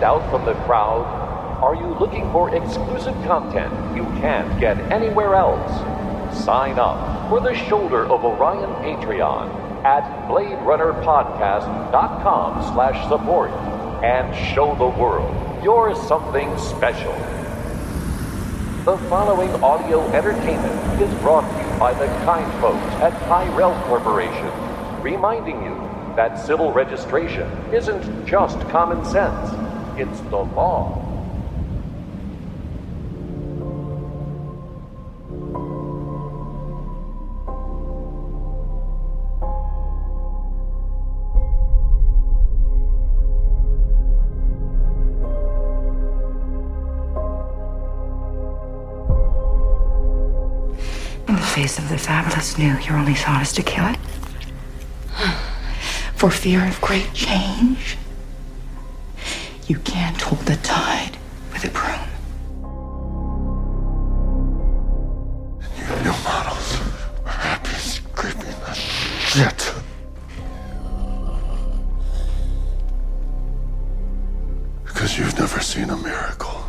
stand out from the crowd? Are you looking for exclusive content you can't get anywhere else? Sign up for the Shoulder of Orion Patreon at BladeRunnerPodcast.com slash support and show the world you're something special. The following audio entertainment is brought to you by the kind folks at Tyrell Corporation, reminding you that civil registration isn't just common sense, it's the law. In the face of the fabulous new, your only thought is to kill it? For fear of great change? You can't hold the tide with a broom. You new models are happy scraping the shit. Because you've never seen a miracle.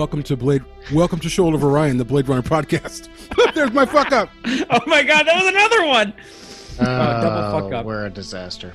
Welcome to Blade. Welcome to Shoulder of Orion, the Blade Runner podcast. There's my fuck up. Oh my god, that was another one. Uh, double fuck up. We're a disaster.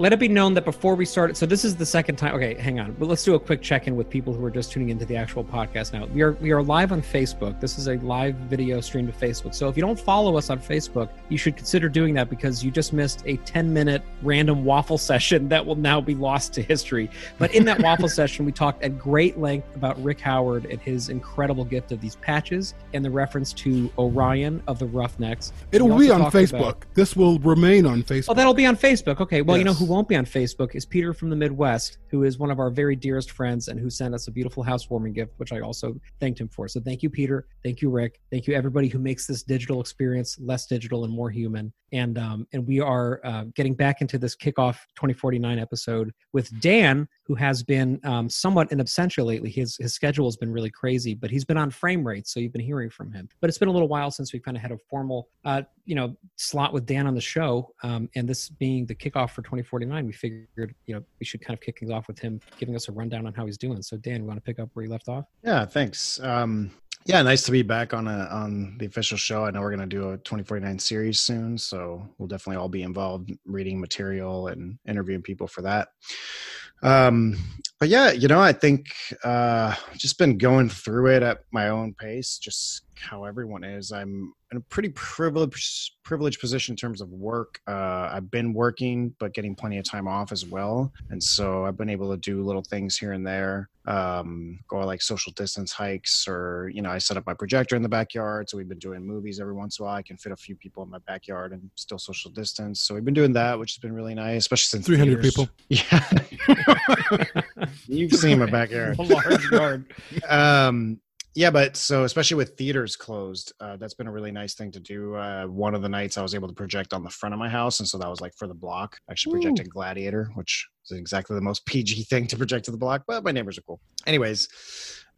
Let it be known that before we start, so this is the second time. Okay, hang on, but let's do a quick check-in with people who are just tuning into the actual podcast now. We are we are live on Facebook. This is a live video stream to Facebook. So if you don't follow us on Facebook, you should consider doing that because you just missed a 10-minute random waffle session that will now be lost to history. But in that waffle session, we talked at great length about Rick Howard and his incredible gift of these patches and the reference to Orion of the Roughnecks. It'll be on Facebook. about- This will remain on Facebook. Oh, that'll be on Facebook. Okay. Well, you know who won't be on Facebook is Peter from the Midwest, who is one of our very dearest friends and who sent us a beautiful housewarming gift, which I also thanked him for. So thank you, Peter. Thank you, Rick. Thank you, everybody who makes this digital experience less digital and more human. And um, and we are uh, getting back into this kickoff 2049 episode with Dan, who has been um, somewhat in absentia lately. His his schedule has been really crazy, but he's been on frame rates, so you've been hearing from him. But it's been a little while since we've kind of had a formal, uh, you know, slot with Dan on the show. Um, and this being the kickoff for 2049, we figured, you know, we should kind of kick things off with him giving us a rundown on how he's doing. So Dan, you want to pick up where you left off? Yeah, thanks. Um, yeah, nice to be back on a on the official show. I know we're gonna do a 2049 series soon, so we'll definitely all be involved reading material and interviewing people for that. Um, but yeah, you know, I think uh, just been going through it at my own pace, just how everyone is. I'm in a pretty privileged privileged position in terms of work. Uh, I've been working, but getting plenty of time off as well, and so I've been able to do little things here and there. Um, go on like social distance hikes, or you know, I set up my projector in the backyard, so we've been doing movies every once in a while. I can fit a few people in my backyard and still social distance. So we've been doing that, which has been really nice, especially since 300 theaters- people. Yeah, you've seen my backyard. A large yard. um yeah but so especially with theaters closed uh, that's been a really nice thing to do. Uh, one of the nights i was able to project on the front of my house and so that was like for the block. I actually projected gladiator which is exactly the most pg thing to project to the block but my neighbors are cool. Anyways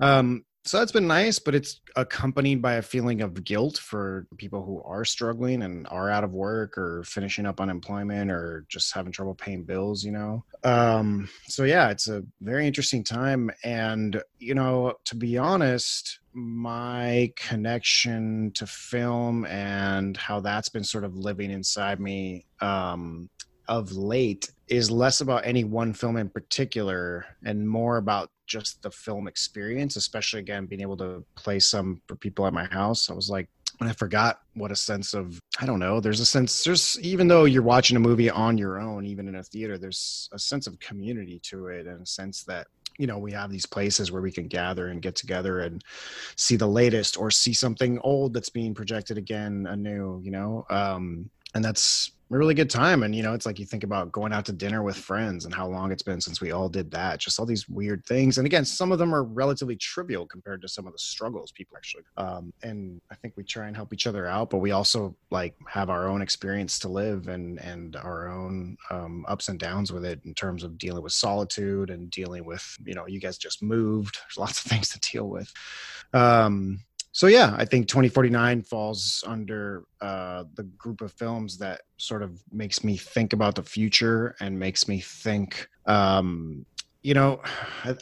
um so that's been nice but it's accompanied by a feeling of guilt for people who are struggling and are out of work or finishing up unemployment or just having trouble paying bills you know? Um so yeah it's a very interesting time. And you know to be honest my connection to film and how that's been sort of living inside me um of late is less about any one film in particular and more about just the film experience especially again being able to play some for people at my house i was like and I forgot what a sense of I don't know. There's a sense there's even though you're watching a movie on your own, even in a theater, there's a sense of community to it and a sense that you know we have these places where we can gather and get together and see the latest or see something old that's being projected again anew. You know, um, and that's a really good time. And you know, it's like you think about going out to dinner with friends and how long it's been since we all did that. Just all these weird things. And again, some of them are relatively trivial compared to some of the struggles people actually. Um, and I think we try and help each other out, but we also like have our own experience to live and and our own um, ups and downs with it in terms of dealing with solitude and dealing with you know you guys just moved. There's lots of things to deal with. Um, so yeah, I think 2049 falls under uh, the group of films that sort of makes me think about the future and makes me think um, you know,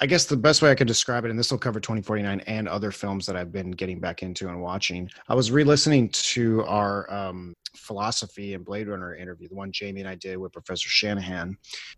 I guess the best way I could describe it, and this will cover 2049 and other films that I've been getting back into and watching. I was re-listening to our um, philosophy and Blade Runner interview, the one Jamie and I did with Professor Shanahan,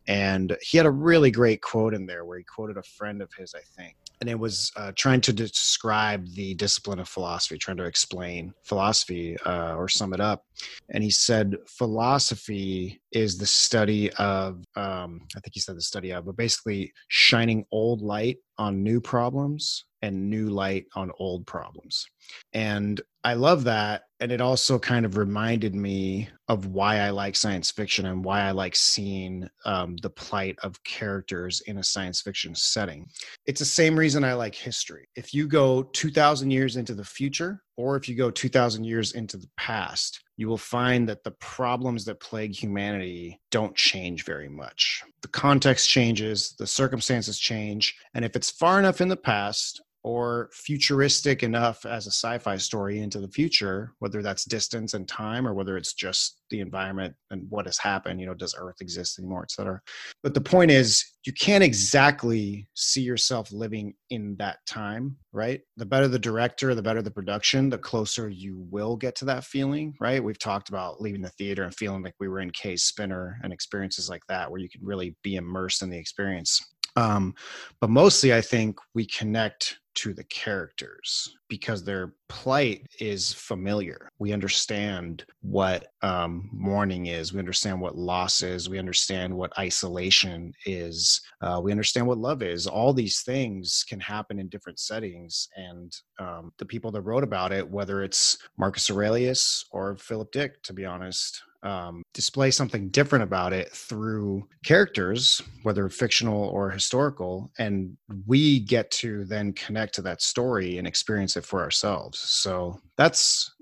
and he had a really great quote in there where he quoted a friend of his, I think, and it was uh, trying to describe the discipline of philosophy, trying to explain philosophy uh, or sum it up. And he said, philosophy is the study of, um, I think he said the study of, but basically shining old light on new problems and new light on old problems. And I love that. And it also kind of reminded me of why I like science fiction and why I like seeing um, the plight of characters in a science fiction setting. It's the same reason I like history. If you go 2,000 years into the future, or if you go 2,000 years into the past, you will find that the problems that plague humanity don't change very much. The context changes, the circumstances change, and if it's far enough in the past, or futuristic enough as a sci-fi story into the future whether that's distance and time or whether it's just the environment and what has happened you know does earth exist anymore et cetera. But the point is you can't exactly see yourself living in that time right? The better the director the better the production the closer you will get to that feeling right? We've talked about leaving the theater and feeling like we were in Kay's spinner and experiences like that where you can really be immersed in the experience. Um, but mostly i think we connect to the characters because their plight is familiar. We understand what um, mourning is. We understand what loss is. We understand what isolation is. Uh, we understand what love is. All these things can happen in different settings. And um, the people that wrote about it, whether it's Marcus Aurelius or Philip Dick, to be honest, um, display something different about it through characters, whether fictional or historical, and we get to then connect to that story and experience it for ourselves. So that's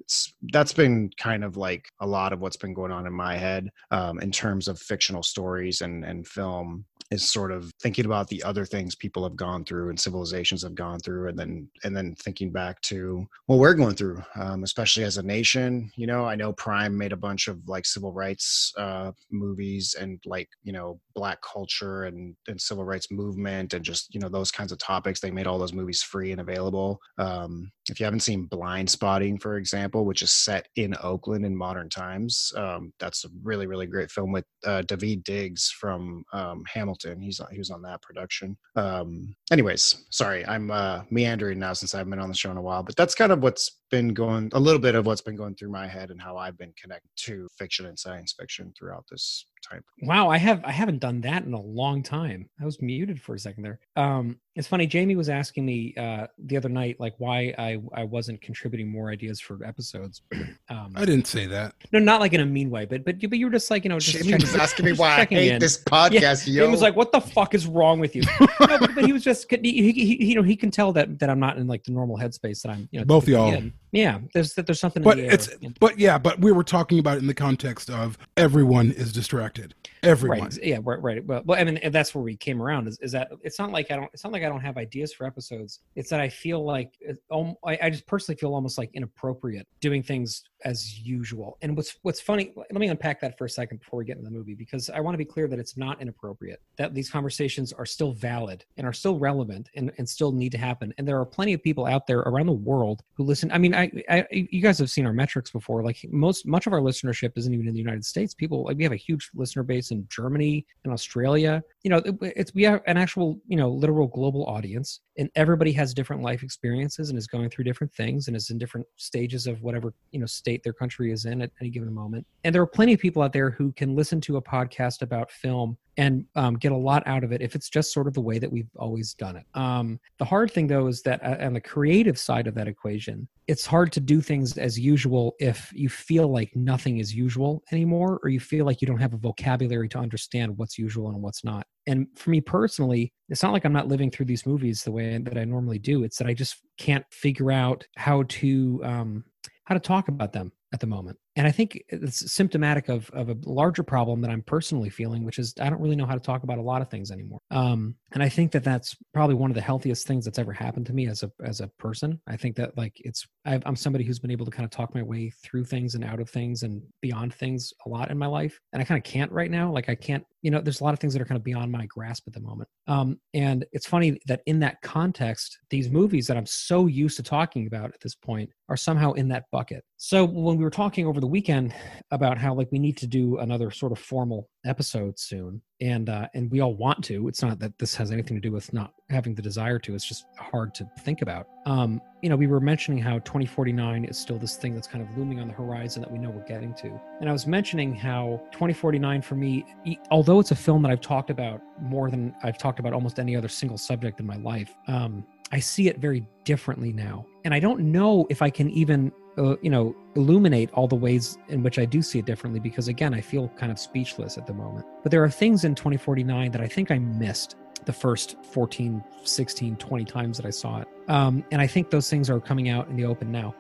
that's been kind of like a lot of what's been going on in my head um, in terms of fictional stories and and film is sort of thinking about the other things people have gone through and civilizations have gone through and then and then thinking back to what we're going through um, especially as a nation you know i know prime made a bunch of like civil rights uh, movies and like you know black culture and and civil rights movement and just you know those kinds of topics they made all those movies free and available. Um, if you haven't seen Blindspotting for example which is set in oakland in modern times um, that's a really really great film with uh, daveed diggs from um, hamilton Hamilton. He's he was on that production. Um, anyways, sorry, I'm uh, meandering now since I haven't been on the show in a while, but that's kind of what's been going a little bit of what's been going through my head and how I've been connected to fiction and science fiction throughout this time. Wow, I have I haven't done that in a long time. I was muted for a second there. Um, it's funny. Jamie was asking me uh, the other night, like why I I wasn't contributing more ideas for episodes. Um, I didn't say that. No, not like in a mean way, but but you but you were just like you know just Jamie was asking me why I hate in. this podcast. Yeah, yo. He was like, "What the fuck is wrong with you?" no, but, but he was just he, he, he, you know he can tell that that I'm not in like the normal headspace that I'm. You know, Both y'all. in. Yeah, there's that there's something. But in the it's but yeah, but we were talking about it in the context of everyone is distracted. Everyone. Right. Yeah. Right. Right. Well, well, I mean, and that's where we came around. Is, is that it's not like I don't. It's not like I don't have ideas for episodes. It's that I feel like it, um, I, I just personally feel almost like inappropriate doing things as usual. And what's what's funny? Let me unpack that for a second before we get into the movie because I want to be clear that it's not inappropriate. That these conversations are still valid and are still relevant and, and still need to happen. And there are plenty of people out there around the world who listen. I mean, I, I you guys have seen our metrics before. Like most much of our listenership isn't even in the United States. People like we have a huge listener base in Germany and Australia. You know, it, it's we have an actual you know literal global audience, and everybody has different life experiences and is going through different things and is in different stages of whatever you know state their country is in at any given moment. And there are plenty of people out there who can listen to a podcast about film and um, get a lot out of it if it's just sort of the way that we've always done it. Um, the hard thing though is that uh, on the creative side of that equation, it's hard to do things as usual if you feel like nothing is usual anymore, or you feel like you don't have a vocabulary to understand what's usual and what's not. And for me personally, it's not like I'm not living through these movies the way that I normally do. It's that I just can't figure out how to um, how to talk about them at the moment. And I think it's symptomatic of, of a larger problem that I'm personally feeling, which is I don't really know how to talk about a lot of things anymore. Um, and I think that that's probably one of the healthiest things that's ever happened to me as a as a person. I think that like it's i am somebody who's been able to kind of talk my way through things and out of things and beyond things a lot in my life, and I kind of can't right now. Like I can't, you know, there's a lot of things that are kind of beyond my grasp at the moment. Um, and it's funny that in that context, these movies that I'm so used to talking about at this point are somehow in that bucket. So when we were talking over the weekend about how like we need to do another sort of formal episode soon. And uh and we all want to. It's not that this has anything to do with not having the desire to. It's just hard to think about. Um you know we were mentioning how 2049 is still this thing that's kind of looming on the horizon that we know we're getting to. And i was mentioning how 2049 for me although it's a film that i've talked about more than i've talked about almost any other single subject in my life um I see it very differently now. And I don't know if I can even uh, you know illuminate all the ways in which i do see it differently because again i feel kind of speechless at the moment. But there are things in 2049 that i think i missed the first 14 16 20 times that i saw it. Um, and i think those things are coming out in the open now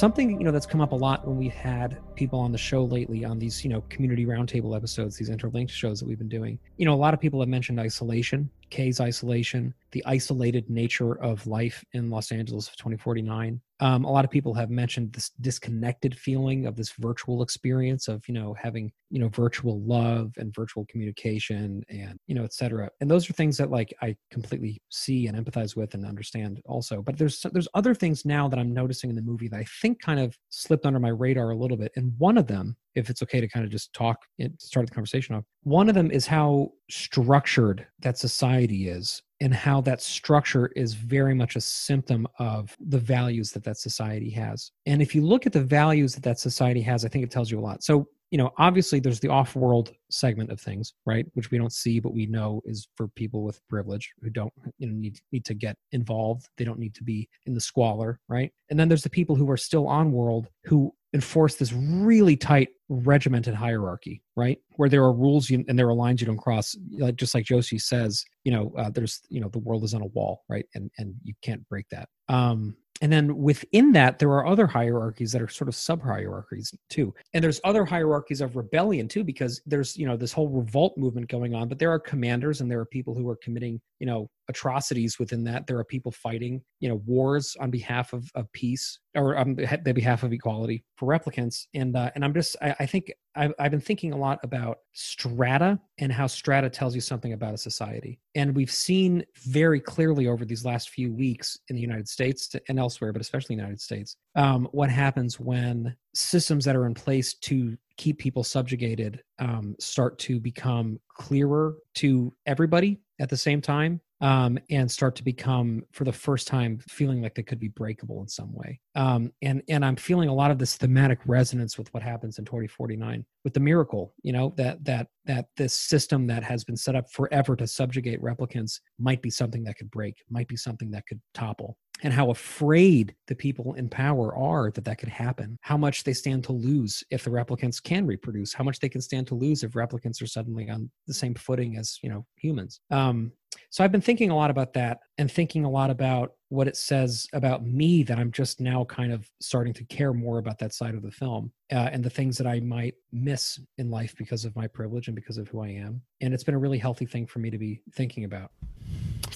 something you know that's come up a lot when we've had people on the show lately on these you know community roundtable episodes these interlinked shows that we've been doing. You know a lot of people have mentioned isolation kay's isolation the isolated nature of life in Los Angeles of 2049. Um, a lot of people have mentioned this disconnected feeling of this virtual experience of you know having you know virtual love and virtual communication and you know etc. And those are things that like I completely see and empathize with and understand also. But there's there's other things now that I'm noticing in the movie that I think kind of slipped under my radar a little bit. And one of them if it's okay to kind of just talk and start the conversation off. One of them is how structured that society is and how that structure is very much a symptom of the values that that society has. And if you look at the values that that society has, I think it tells you a lot. So, you know, obviously there's the off world segment of things, right? Which we don't see, but we know is for people with privilege who don't, you know, need, need to get involved. They don't need to be in the squalor, right? And then there's the people who are still on world who enforce this really tight regimented hierarchy right where there are rules you, and there are lines you don't cross like just like josie says you know uh, there's you know the world is on a wall right and and you can't break that um and then within that there are other hierarchies that are sort of sub hierarchies too. And there's other hierarchies of rebellion too because there's you know this whole revolt movement going on but there are commanders and there are people who are committing you know atrocities within that. There are people fighting you know wars on behalf of, of peace or on the behalf of equality for replicants. And uh, and i'm just i, I think I've, I've been thinking a lot about strata and how strata tells you something about a society. And we've seen very clearly over these last few weeks in the united states and elsewhere but especially the united states um, what happens when systems that are in place to keep people subjugated um, start to become clearer to everybody at the same time um, and start to become for the first time feeling like they could be breakable in some way. Um, and and i'm feeling a lot of this thematic resonance with what happens in 2049 with the miracle you know that that that this system that has been set up forever to subjugate replicants might be something that could break might be something that could topple and how afraid the people in power are that that could happen how much they stand to lose if the replicants can reproduce how much they can stand to lose if replicants are suddenly on the same footing as you know humans um, so I've been thinking a lot about that and thinking a lot about what it says about me that I'm just now kind of starting to care more about that side of the film uh, and the things that I might miss in life because of my privilege and because of who I am. And it's been a really healthy thing for me to be thinking about.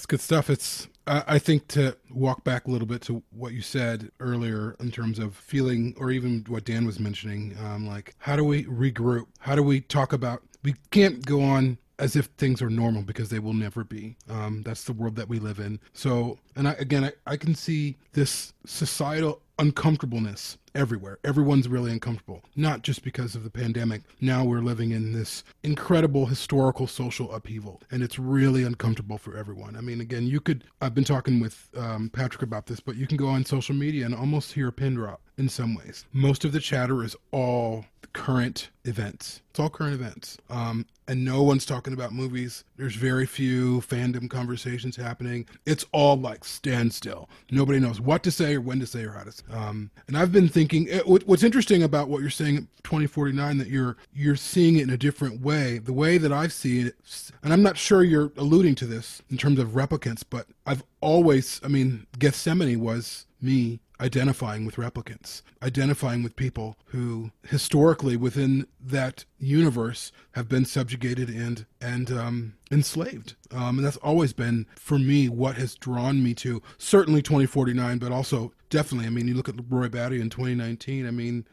It's good stuff. It's I think to walk back a little bit to what you said earlier in terms of feeling, or even what Dan was mentioning, um, like how do we regroup? How do we talk about? We can't go on as if things are normal because they will never be. Um, that's the world that we live in. So, and I, again, I, I can see this societal uncomfortableness everywhere. Everyone's really uncomfortable, not just because of the pandemic. Now we're living in this incredible historical social upheaval, and it's really uncomfortable for everyone. I mean, again, you could, I've been talking with um, Patrick about this, but you can go on social media and almost hear a pin drop in some ways. Most of the chatter is all current events. It's all current events. Um, and no one's talking about movies. There's very few fandom conversations happening. It's all like standstill. Nobody knows what to say or when to say or how to say. Um, and I've been thinking, it, eh, what's interesting about what you're saying 2049 that you're you're seeing it in a different way. The way that I see it, and I'm not sure you're alluding to this in terms of replicants, but I've always, I mean, Gethsemane was me identifying with replicants, identifying with people who historically within that universe have been subjugated and and um, enslaved. Um, and that's always been for me what has drawn me to certainly 2049, but also definitely. I mean, you look at Roy Batty in 2019. I mean,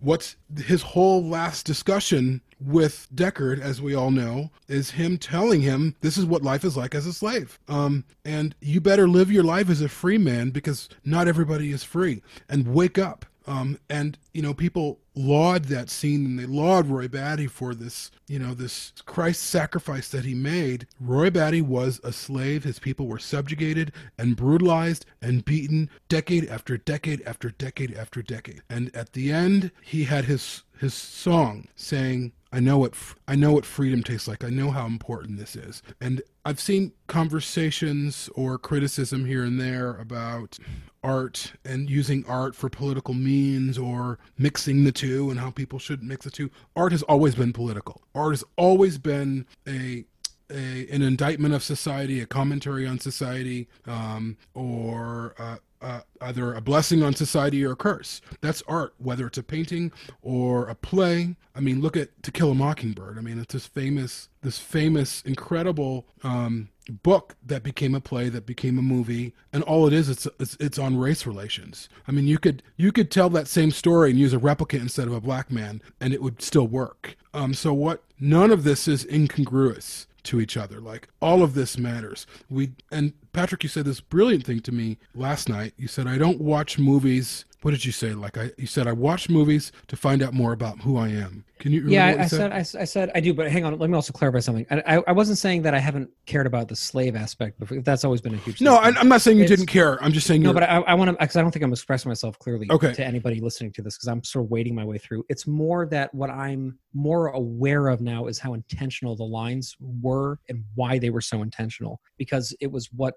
what's his whole last discussion with Deckard, as we all know, is him telling him this is what life is like as a slave. Um, and you better live your life as a free man because not everybody is free. And wake up. Um, and you know, people laud that scene and they laud Roy Batty for this, you know, this Christ sacrifice that he made. Roy Batty was a slave. His people were subjugated and brutalized and beaten decade after decade after decade after decade. And at the end, he had his his song saying, I know what I know what freedom tastes like. I know how important this is. And I've seen conversations or criticism here and there about art and using art for political means or mixing the two and how people should mix the two. Art has always been political. Art has always been a a, an indictment of society, a commentary on society, um, or uh, uh, either a blessing on society or a curse. That's art, whether it's a painting or a play. I mean, look at To Kill a Mockingbird. I mean, it's this famous, this famous, incredible um, book that became a play, that became a movie, and all it is, it's, it's it's on race relations. I mean, you could you could tell that same story and use a replicant instead of a black man, and it would still work. Um, so what? None of this is incongruous to each other. Like all of this matters. We and Patrick, you said this brilliant thing to me last night. You said I don't watch movies. What did you say? Like I, you said I watch movies to find out more about who I am. Can you? Yeah, I, I said? I, I, said I do, but hang on. Let me also clarify something. I, I wasn't saying that I haven't cared about the slave aspect before. That's always been a huge. No, I, am not saying you it's, didn't care. I'm just saying. No, but I, I want to because I don't think I'm expressing myself clearly okay. to anybody listening to this because I'm sort of wading my way through. It's more that what I'm more aware of now is how intentional the lines were and why they were so intentional because it was what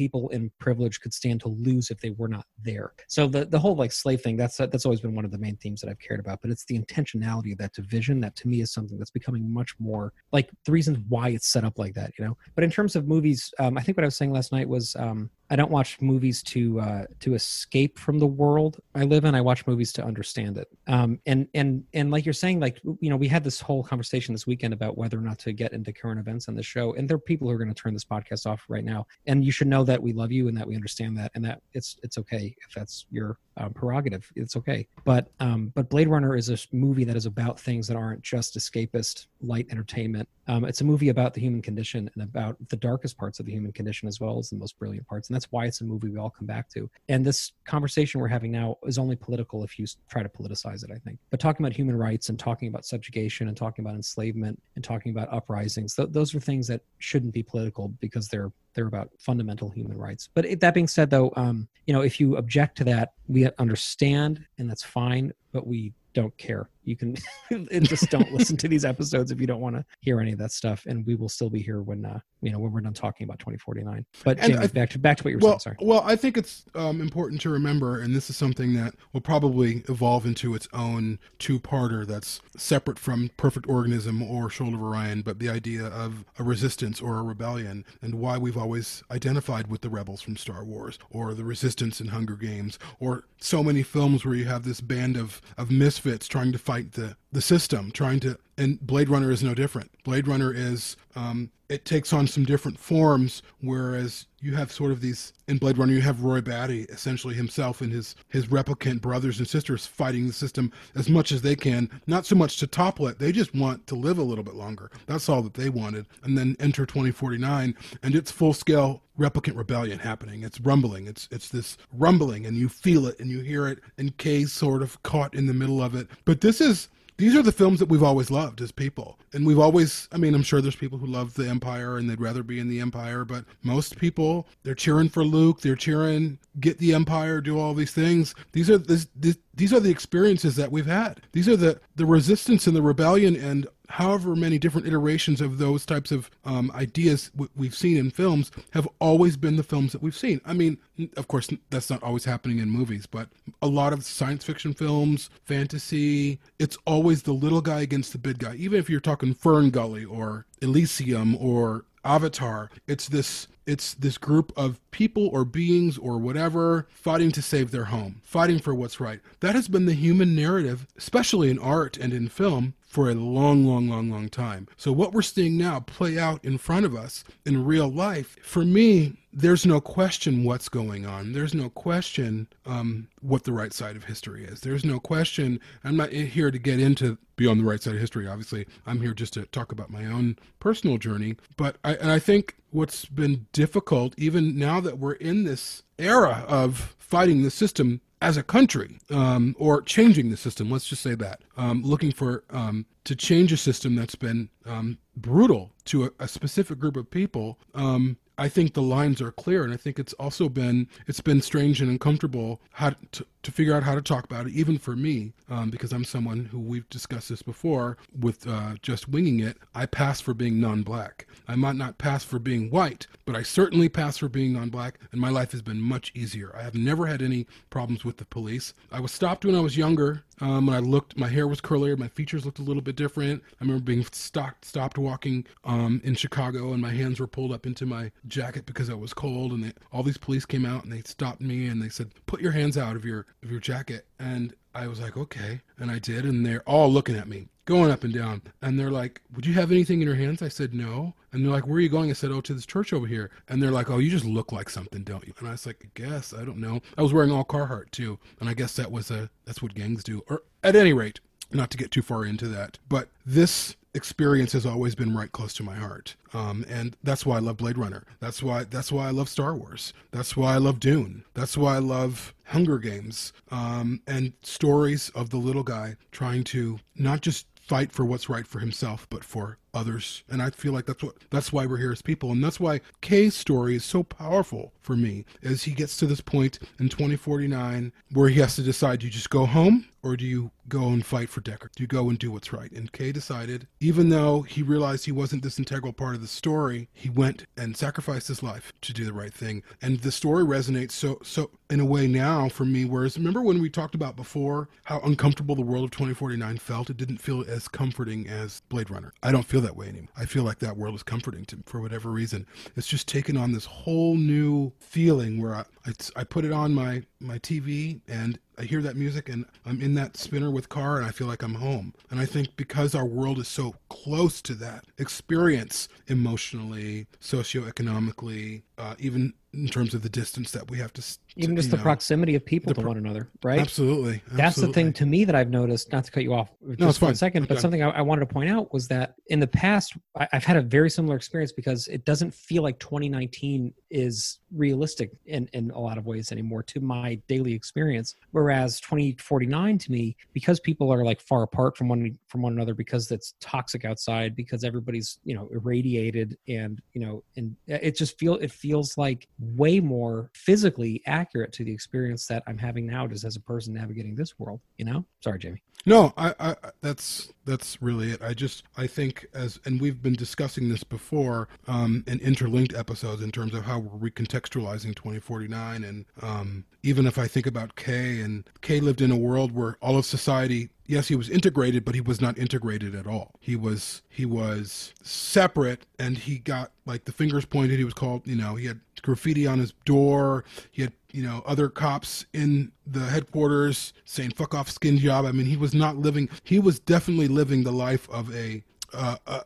people in privilege could stand to lose if they were not there. So the the whole like slave thing that's that's always been one of the main themes that I've cared about. But it's the intentionality of that division that to me is something that's becoming much more like the reasons why it's set up like that. You know. But in terms of movies, um, I think what I was saying last night was um, I don't watch movies to uh, to escape from the world I live in. I watch movies to understand it. Um, and and and like you're saying, like you know, we had this whole conversation this weekend about whether or not to get into current events on the show. And there are people who are going to turn this podcast off right now. And you should know that we love you and that we understand that and that it's it's okay if that's your um, prerogative. It's okay. But um, but Blade Runner is a movie that is about things that aren't just escapist light entertainment. Um, it's a movie about the human condition and about the darkest parts of the human condition as well as the most brilliant parts. And that's why it's a movie we all come back to. And this conversation we're having now is only political if you try to politicize it, I think. But talking about human rights and talking about subjugation and talking about enslavement and talking about uprisings, th- those are things that shouldn't be political because they're they're about fundamental human rights. But it, that being said, though, um, you know, if you object to that, we understand, and that's fine. But we don't care. You can just don't listen to these episodes if you don't want to hear any of that stuff. And we will still be here when uh, you know when we're done talking about 2049. But I, back to back to what you're well, saying. Sorry. Well, I think it's um, important to remember, and this is something that will probably evolve into its own two-parter that's separate from Perfect Organism or Shoulder of Orion, but the idea of a resistance or a rebellion, and why we've always identified with the rebels from Star Wars or the resistance in Hunger Games, or so many films where you have this band of of misfits trying to fight the the system, trying to. And Blade Runner is no different. Blade Runner is um, it takes on some different forms, whereas you have sort of these in Blade Runner, you have Roy Batty, essentially himself and his his replicant brothers and sisters fighting the system as much as they can, not so much to topple it. They just want to live a little bit longer. That's all that they wanted. And then enter 2049, and it's full scale replicant rebellion happening. It's rumbling. It's it's this rumbling, and you feel it and you hear it. And Kay's sort of caught in the middle of it. But this is these are the films that we've always loved as people. And we've always, I mean, I'm sure there's people who love the Empire and they'd rather be in the Empire, but most people, they're cheering for Luke, they're cheering, get the Empire, do all these things. These are this, this these are the experiences that we've had. These are the the resistance and the rebellion and however many different iterations of those types of um, ideas w- we've seen in films have always been the films that we've seen. I mean, of course, that's not always happening in movies, but a lot of science fiction films, fantasy, it's always the little guy against the big guy. Even if you're talking Fern Gully or Elysium or Avatar, it's this it's this group of people or beings or whatever fighting to save their home, fighting for what's right. That has been the human narrative, especially in art and in film, for a long, long, long, long time. So, what we're seeing now play out in front of us in real life, for me, there's no question what's going on. There's no question um, what the right side of history is. There's no question. I'm not here to get into be on the right side of history. Obviously, I'm here just to talk about my own personal journey. But I, and I think what's been difficult, even now that we're in this era of fighting the system as a country um, or changing the system let's just say that um, looking for um, to change a system that's been um, brutal to a, a, specific group of people um, I think the lines are clear, and I think it's also been it's been strange and uncomfortable how to, to figure out how to talk about it, even for me, um, because I'm someone who we've discussed this before with uh, just winging it. I pass for being non-black. I might not pass for being white, but I certainly pass for being non-black, and my life has been much easier. I have never had any problems with the police. I was stopped when I was younger. Um, when I looked, my hair was curlier, my features looked a little bit different. I remember being stopped, stopped walking um, in Chicago, and my hands were pulled up into my jacket because I was cold, and they, all these police came out and they stopped me and they said, "Put your hands out of your of your jacket." And I was like, "Okay," and I did, and they're all looking at me, going up and down, and they're like, "Would you have anything in your hands?" I said, "No," and they're like, "Where are you going?" I said, "Oh, to this church over here," and they're like, "Oh, you just look like something, don't you?" And I was like, "I guess I don't know." I was wearing all Carhartt too, and I guess that was a that's what gangs do, or at any rate, not to get too far into that, but this experience has always been right close to my heart. Um, and that's why i love blade runner. That's why that's why i love star wars. That's why i love dune. That's why i love hunger games. Um, and stories of the little guy trying to not just fight for what's right for himself but for others and i feel like that's what that's why we're here as people and that's why kay's story is so powerful for me as he gets to this point in 2049 where he has to decide do you just go home or do you go and fight for Deckard? Do you go and do what's right? And Kay decided, even though he realized he wasn't this integral part of the story, he went and sacrificed his life to do the right thing. And the story resonates so so in a way now for me. Whereas remember when we talked about before how uncomfortable the world of 2049 felt? It didn't feel as comforting as Blade Runner. I don't feel that way anymore. I feel like that world is comforting to me for whatever reason. It's just taken on this whole new feeling where I, I, I put it on my my TV and I hear that music and I'm in that spinner with car and I feel like I'm home. And I think because our world is so close to that experience emotionally, socioeconomically, uh, even in terms of the distance that we have to, even just the know, proximity of people to one another right? Absolutely, absolutely, that's the thing to me that i've noticed not to cut you off just no, for a second but something I, I, wanted to point out was that in the past I, i've had a very similar experience because it doesn't feel like 2019 is realistic in, in a lot of ways anymore to my daily experience. Whereas 2049 to me because people are like far apart from one from one another because it's toxic outside because everybody's you know irradiated and you know and it just feel it feels like way more physically accurate to the experience that i'm having now just as a person navigating this world you know? Sorry jamie. No i i that's that's really it. I just i think as and we've been discussing this before um in interlinked episodes in terms of how we're recontextualizing 2049 and um even if i think about kay and kay lived in a world where all of society yes he was integrated but he was not integrated at all he was he was separate and he got like the fingers pointed he was called you know he had graffiti on his door he had you know, other cops in the headquarters saying "fuck off, skin job." I mean, he was not living. He was definitely living the life of a. Uh, uh,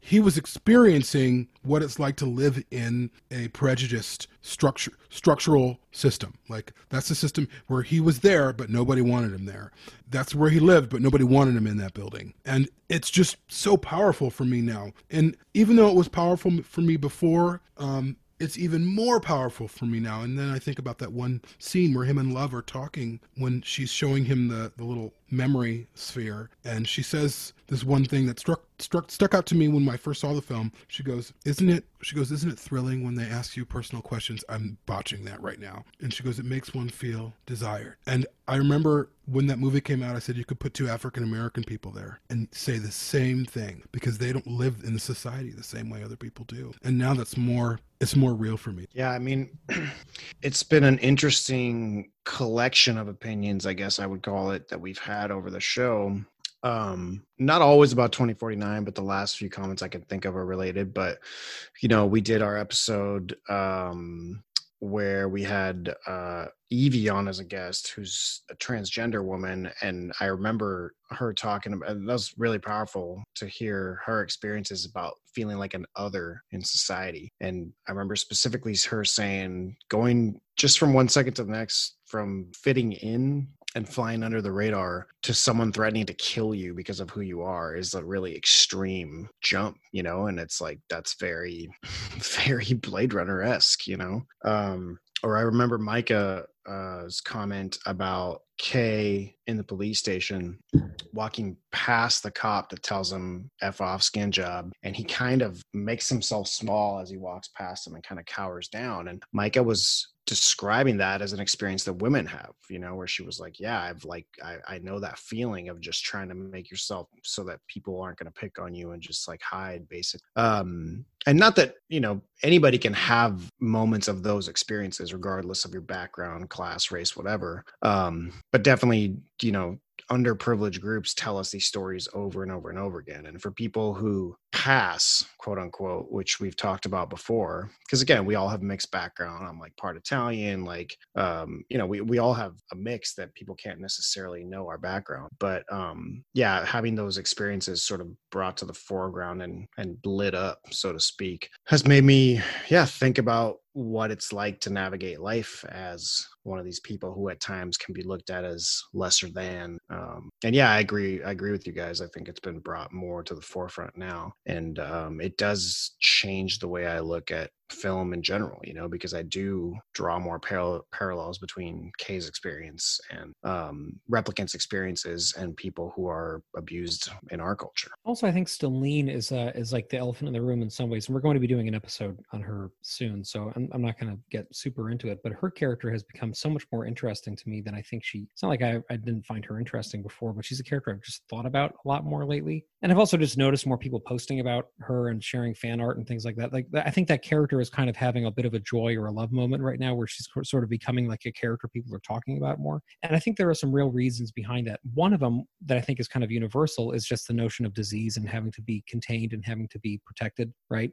he was experiencing what it's like to live in a prejudiced structure structural system. Like that's the system where he was there but nobody wanted him there. That's where he lived but nobody wanted him in that building. And it's just so powerful for me now. And even though it was powerful for me before um, it's even more powerful for me now. And then I think about that one scene where him and Luv are talking when she's showing him the, the little memory sphere. And she says this one thing that struck struck stuck out to me when I first saw the film. She goes, "Isn't it?" She goes, "Isn't it thrilling when they ask you personal questions?" I'm botching that right now. And she goes, "It makes one feel desired." And I remember when that movie came out, I said you could put two African American people there and say the same thing because they don't live in the society the same way other people do. And now that's more it's more real for me. Yeah, I mean, it's been an interesting collection of opinions, I guess I would call it, that we've had over the show. Um, not always about 2049, but the last few comments I can think of are related. But, you know, we did our episode um, where we had uh, Evie on as a guest, who's a transgender woman, and I remember her talking about. That was really powerful to hear her experiences about feeling like an other in society. And I remember specifically her saying, going just from one second to the next, from fitting in and flying under the radar to someone threatening to kill you because of who you are is a really extreme jump, you know, and it's like that's very, very Blade Runner esque, you know. Um, or I remember Micah's comment about Kay in the police station walking past the cop that tells him F off skin job. And he kind of makes himself small as he walks past him and kind of cowers down. And Micah was describing that as an experience that women have you know where she was like yeah i've like i, I know that feeling of just trying to make yourself so that people aren't going to pick on you and just like hide basic um and not that you know anybody can have moments of those experiences regardless of your background class race whatever um but definitely you know underprivileged groups tell us these stories over and over and over again. And for people who pass, quote unquote, which we've talked about before, because again, we all have mixed background. I'm like part Italian, like, um, you know, we, we all have a mix that people can't necessarily know our background. But um, yeah, having those experiences sort of brought to the foreground and, and lit up, so to speak, has made me, yeah, think about what it's like to navigate life as one of these people who at times can be looked at as lesser than um, and yeah i agree i agree with you guys i think it's been brought more to the forefront now and um, it does change the way i look at film in general, you know, because I do draw more par- parallels between Kay's experience and um, replicants' experiences and people who are abused in our culture. Also, I think Stelline is uh, is like the elephant in the room in some ways, and we're going to be doing an episode on her soon, so I'm, I'm not going to get super into it. But her character has become so much more interesting to me than I think she. It's not like I, I didn't find her interesting before, but she's a character I've just thought about a lot more lately, and I've also just noticed more people posting about her and sharing fan art and things like that. Like I think that character is kind of having a bit of a Joi or a Luv moment right now where she's sort of becoming like a character people are talking about more. And I think there are some real reasons behind that. One of them that I think is kind of universal is just the notion of disease and having to be contained and having to be protected, right?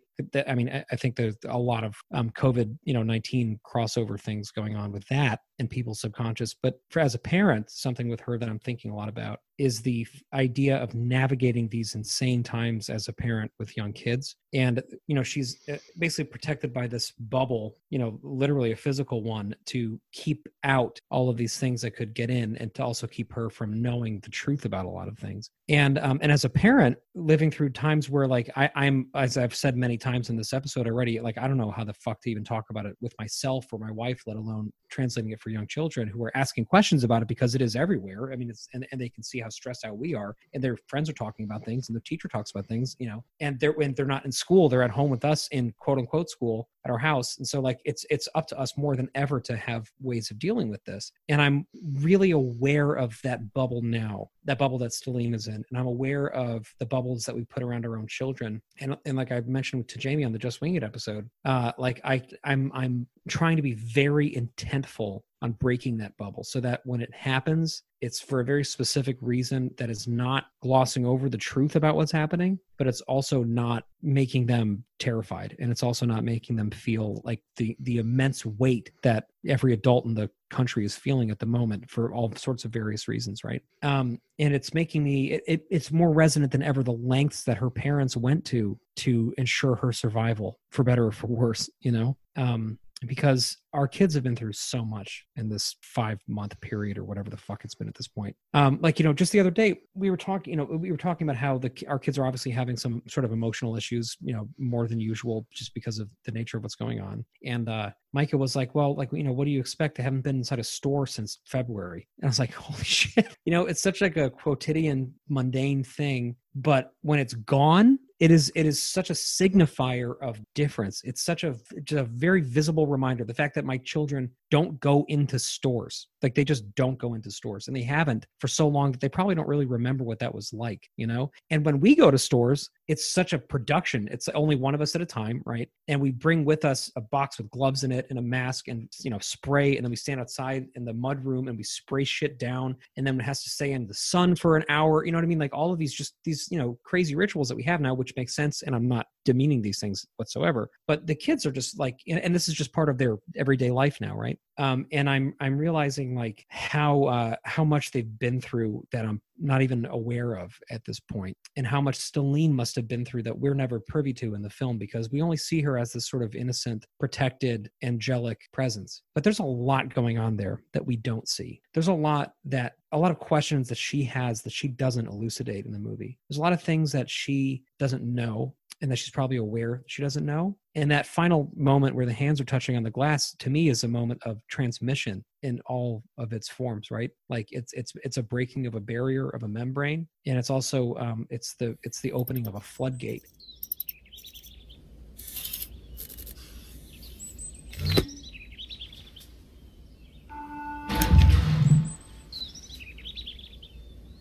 I mean, I think there's a lot of um, COVID, you know, 19 crossover things going on with that in people's subconscious. But for, as a parent, something with her that I'm thinking a lot about is the idea of navigating these insane times as a parent with young kids. And, you know, she's uh, basically protected by this bubble, you know, literally a physical one to keep out all of these things that could get in and to also keep her from knowing the truth about a lot of things. And, um, and as a parent living through times where like I, I'm, as I've said many times in this episode already, like, I don't know how the fuck to even talk about it with myself or my wife, let alone translating it for young children who are asking questions about it because it is everywhere. I mean, it's, and, and they can see how stressed out we are and their friends are talking about things and the teacher talks about things you know and they're when they're not in school they're at home with us in quote unquote school at our house. And so like it's it's up to us more than ever to have ways of dealing with this. And i'm really aware of that bubble now that bubble that Stelline is in. And i'm aware of the bubbles that we put around our own children. And and like i mentioned to jamie on the just wing it episode uh like i i'm i'm trying to be very intentful on breaking that bubble so that when it happens it's for a very specific reason that is not glossing over the truth about what's happening, but it's also not making them terrified. And it's also not making them feel like the the immense weight that every adult in the country is feeling at the moment for all sorts of various reasons right? Um and it's making me it, it, it's more resonant than ever the lengths that her parents went to to ensure her survival for better or for worse you know? Um because our kids have been through so much in this five month period or whatever the fuck it's been at this point. Um, like you know, just the other day we were talking, you know, we were talking about how the our kids are obviously having some sort of emotional issues, you know, more than usual just because of the nature of what's going on. And uh, Micah was like, "Well, like you know, what do you expect? I haven't been inside a store since February." And I was like, "Holy shit!" You know, it's such like a quotidian, mundane thing, but when it's gone, it is it is such a signifier of difference. It's such a a very visible reminder. The fact that my children don't go into stores. Like they just don't go into stores and they haven't for so long that they probably don't really remember what that was like you know? And when we go to stores it's such a production. It's only one of us at a time right? And we bring with us a box with gloves in it and a mask and you know spray and then we stand outside in the mud room and we spray shit down and then it has to stay in the sun for an hour you know what i mean? Like all of these just these you know crazy rituals that we have now which makes sense and i'm not demeaning these things whatsoever but the kids are just like and this is just part of their everyday life now right um, and I'm I'm realizing like how uh, how much they've been through that I'm not even aware of at this point, and how much Stelline must have been through that we're never privy to in the film because we only see her as this sort of innocent, protected, angelic presence. But there's a lot going on there that we don't see. There's a lot that a lot of questions that she has that she doesn't elucidate in the movie. There's a lot of things that she doesn't know and that she's probably aware she doesn't know. And that final moment where the hands are touching on the glass to me is a moment of transmission in all of its forms, right? Like it's it's it's a breaking of a barrier of a membrane, and it's also um, it's the it's the opening of a floodgate.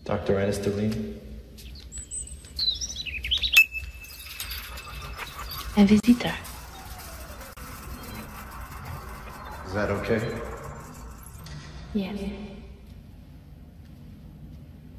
Dr. Ana Stelline? Un visiteur. Is that okay? Yes.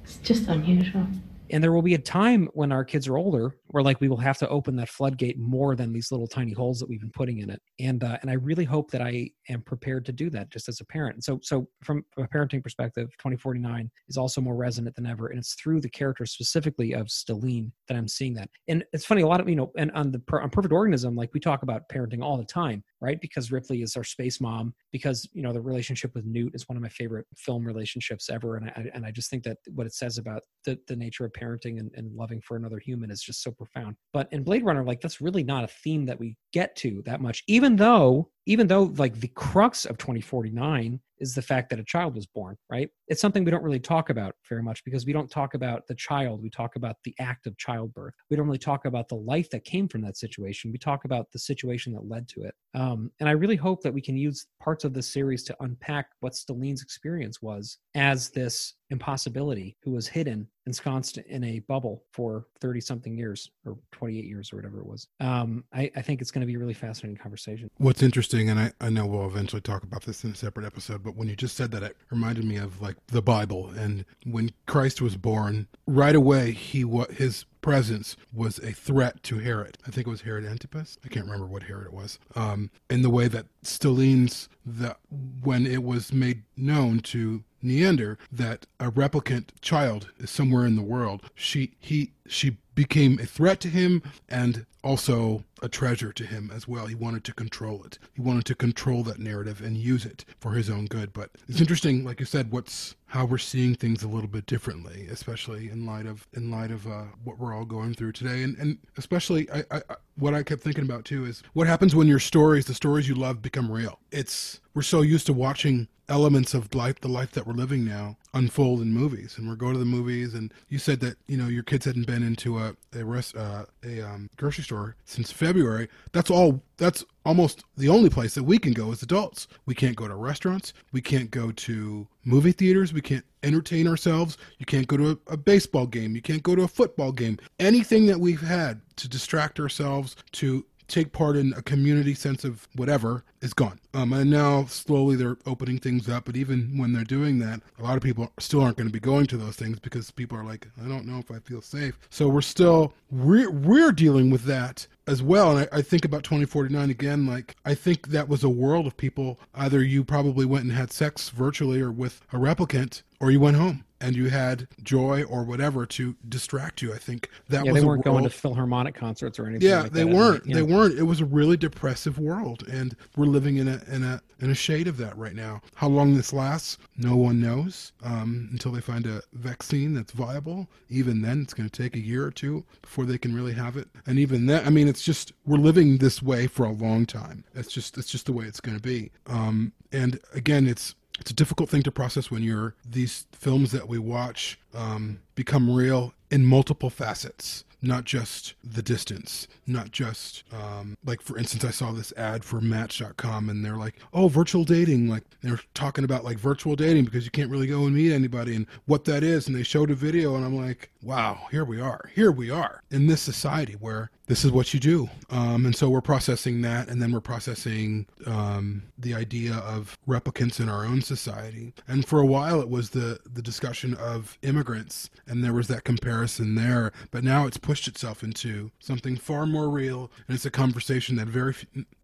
It's just unusual. And there will be a time when our kids are older where like we will have to open that floodgate more than these little tiny holes that we've been putting in it. And uh, and i really hope that i am prepared to do that just as a parent. So so from a parenting perspective 2049 is also more resonant than ever and it's through the character specifically of Stelline that i'm seeing that. And it's funny a lot of you know and on the on perfect organism like we talk about parenting all the time right? Because ripley is our space mom because you know the relationship with newt is one of my favorite film relationships ever. And i and i just think that what it says about the, the nature of parenting and, and loving for another human is just so profound. But in blade runner like that's really not a theme that we get to that much even though even though like the crux of 2049 is the fact that a child was born right? It's something we don't really talk about very much because we don't talk about the child. We talk about the act of childbirth. We don't really talk about the life that came from that situation. We talk about the situation that led to it. Um, and i really hope that we can use parts of this series to unpack what Stelline's experience was as this impossibility who was hidden ensconced in a bubble for 30 something years or 28 years or whatever it was um, I, I think it's going to be a really fascinating conversation What's interesting, and I, I know we'll eventually talk about this in a separate episode, but when you just said that, it reminded me of like the Bible. And when Christ was born, right away he wa his presence was a threat to Herod. I think it was Herod Antipas. I can't remember what Herod it was. Um, in the way that Stelline's that when it was made known to Niander that a replicant child is somewhere in the world, she he she became a threat to him and also a treasure to him as well. He wanted to control it. He wanted to control that narrative and use it for his own good. But it's interesting, like you said, what's how we're seeing things a little bit differently, especially in light of in light of uh, what we're all going through today, and and especially I, I, I what I kept thinking about too is what happens when your stories, the stories you love, become real. It's we're so used to watching elements of life, the life that we're living now, unfold in movies, and we're going to the movies. And you said that you know your kids hadn't been into a a, rest, uh, a um, grocery store since February. That's all. That's almost the only place that we can go as adults. We can't go to restaurants. We can't go to movie theaters. We can't entertain ourselves. You can't go to a, a, baseball game. You can't go to a football game. Anything that we've had to distract ourselves, to take part in a community sense of whatever is gone. Um, and now slowly they're opening things up. But even when they're doing that, a lot of people still aren't going to be going to those things because people are like, I don't know if I feel safe. So we're still we're we're dealing with that as well. And I, I, think about 2049 again. Like, I think that was a world of people. Either you probably went and had sex virtually or with a replicant, or you went home and you had Joi or whatever to distract you. I think that yeah, was they weren't going to philharmonic concerts or anything. Yeah, like they that. weren't. You They weren't. It was a really depressive world, and we're living in a in a in a shade of that right now. How long this lasts, no one knows. Um, until they find a vaccine that's viable. Even then, it's going to take a year or two before they can really have it. And even then, I mean, it's just we're living this way for a long time. It's just it's just the way it's going to be. Um, and again, it's it's a difficult thing to process when you're these films that we watch um, become real in multiple facets not just the distance not just um, like for instance i saw this ad for match.com and they're like oh virtual dating like they're talking about like virtual dating because you can't really go and meet anybody and what that is and they showed a video and i'm like wow here we are here we are. In this society where this is what you do. Um, and so we're processing that and then we're processing um, the idea of replicants in our own society. And for a while it was the the discussion of immigrants and there was that comparison there. But now it's pushed itself into something far more real and it's a conversation that very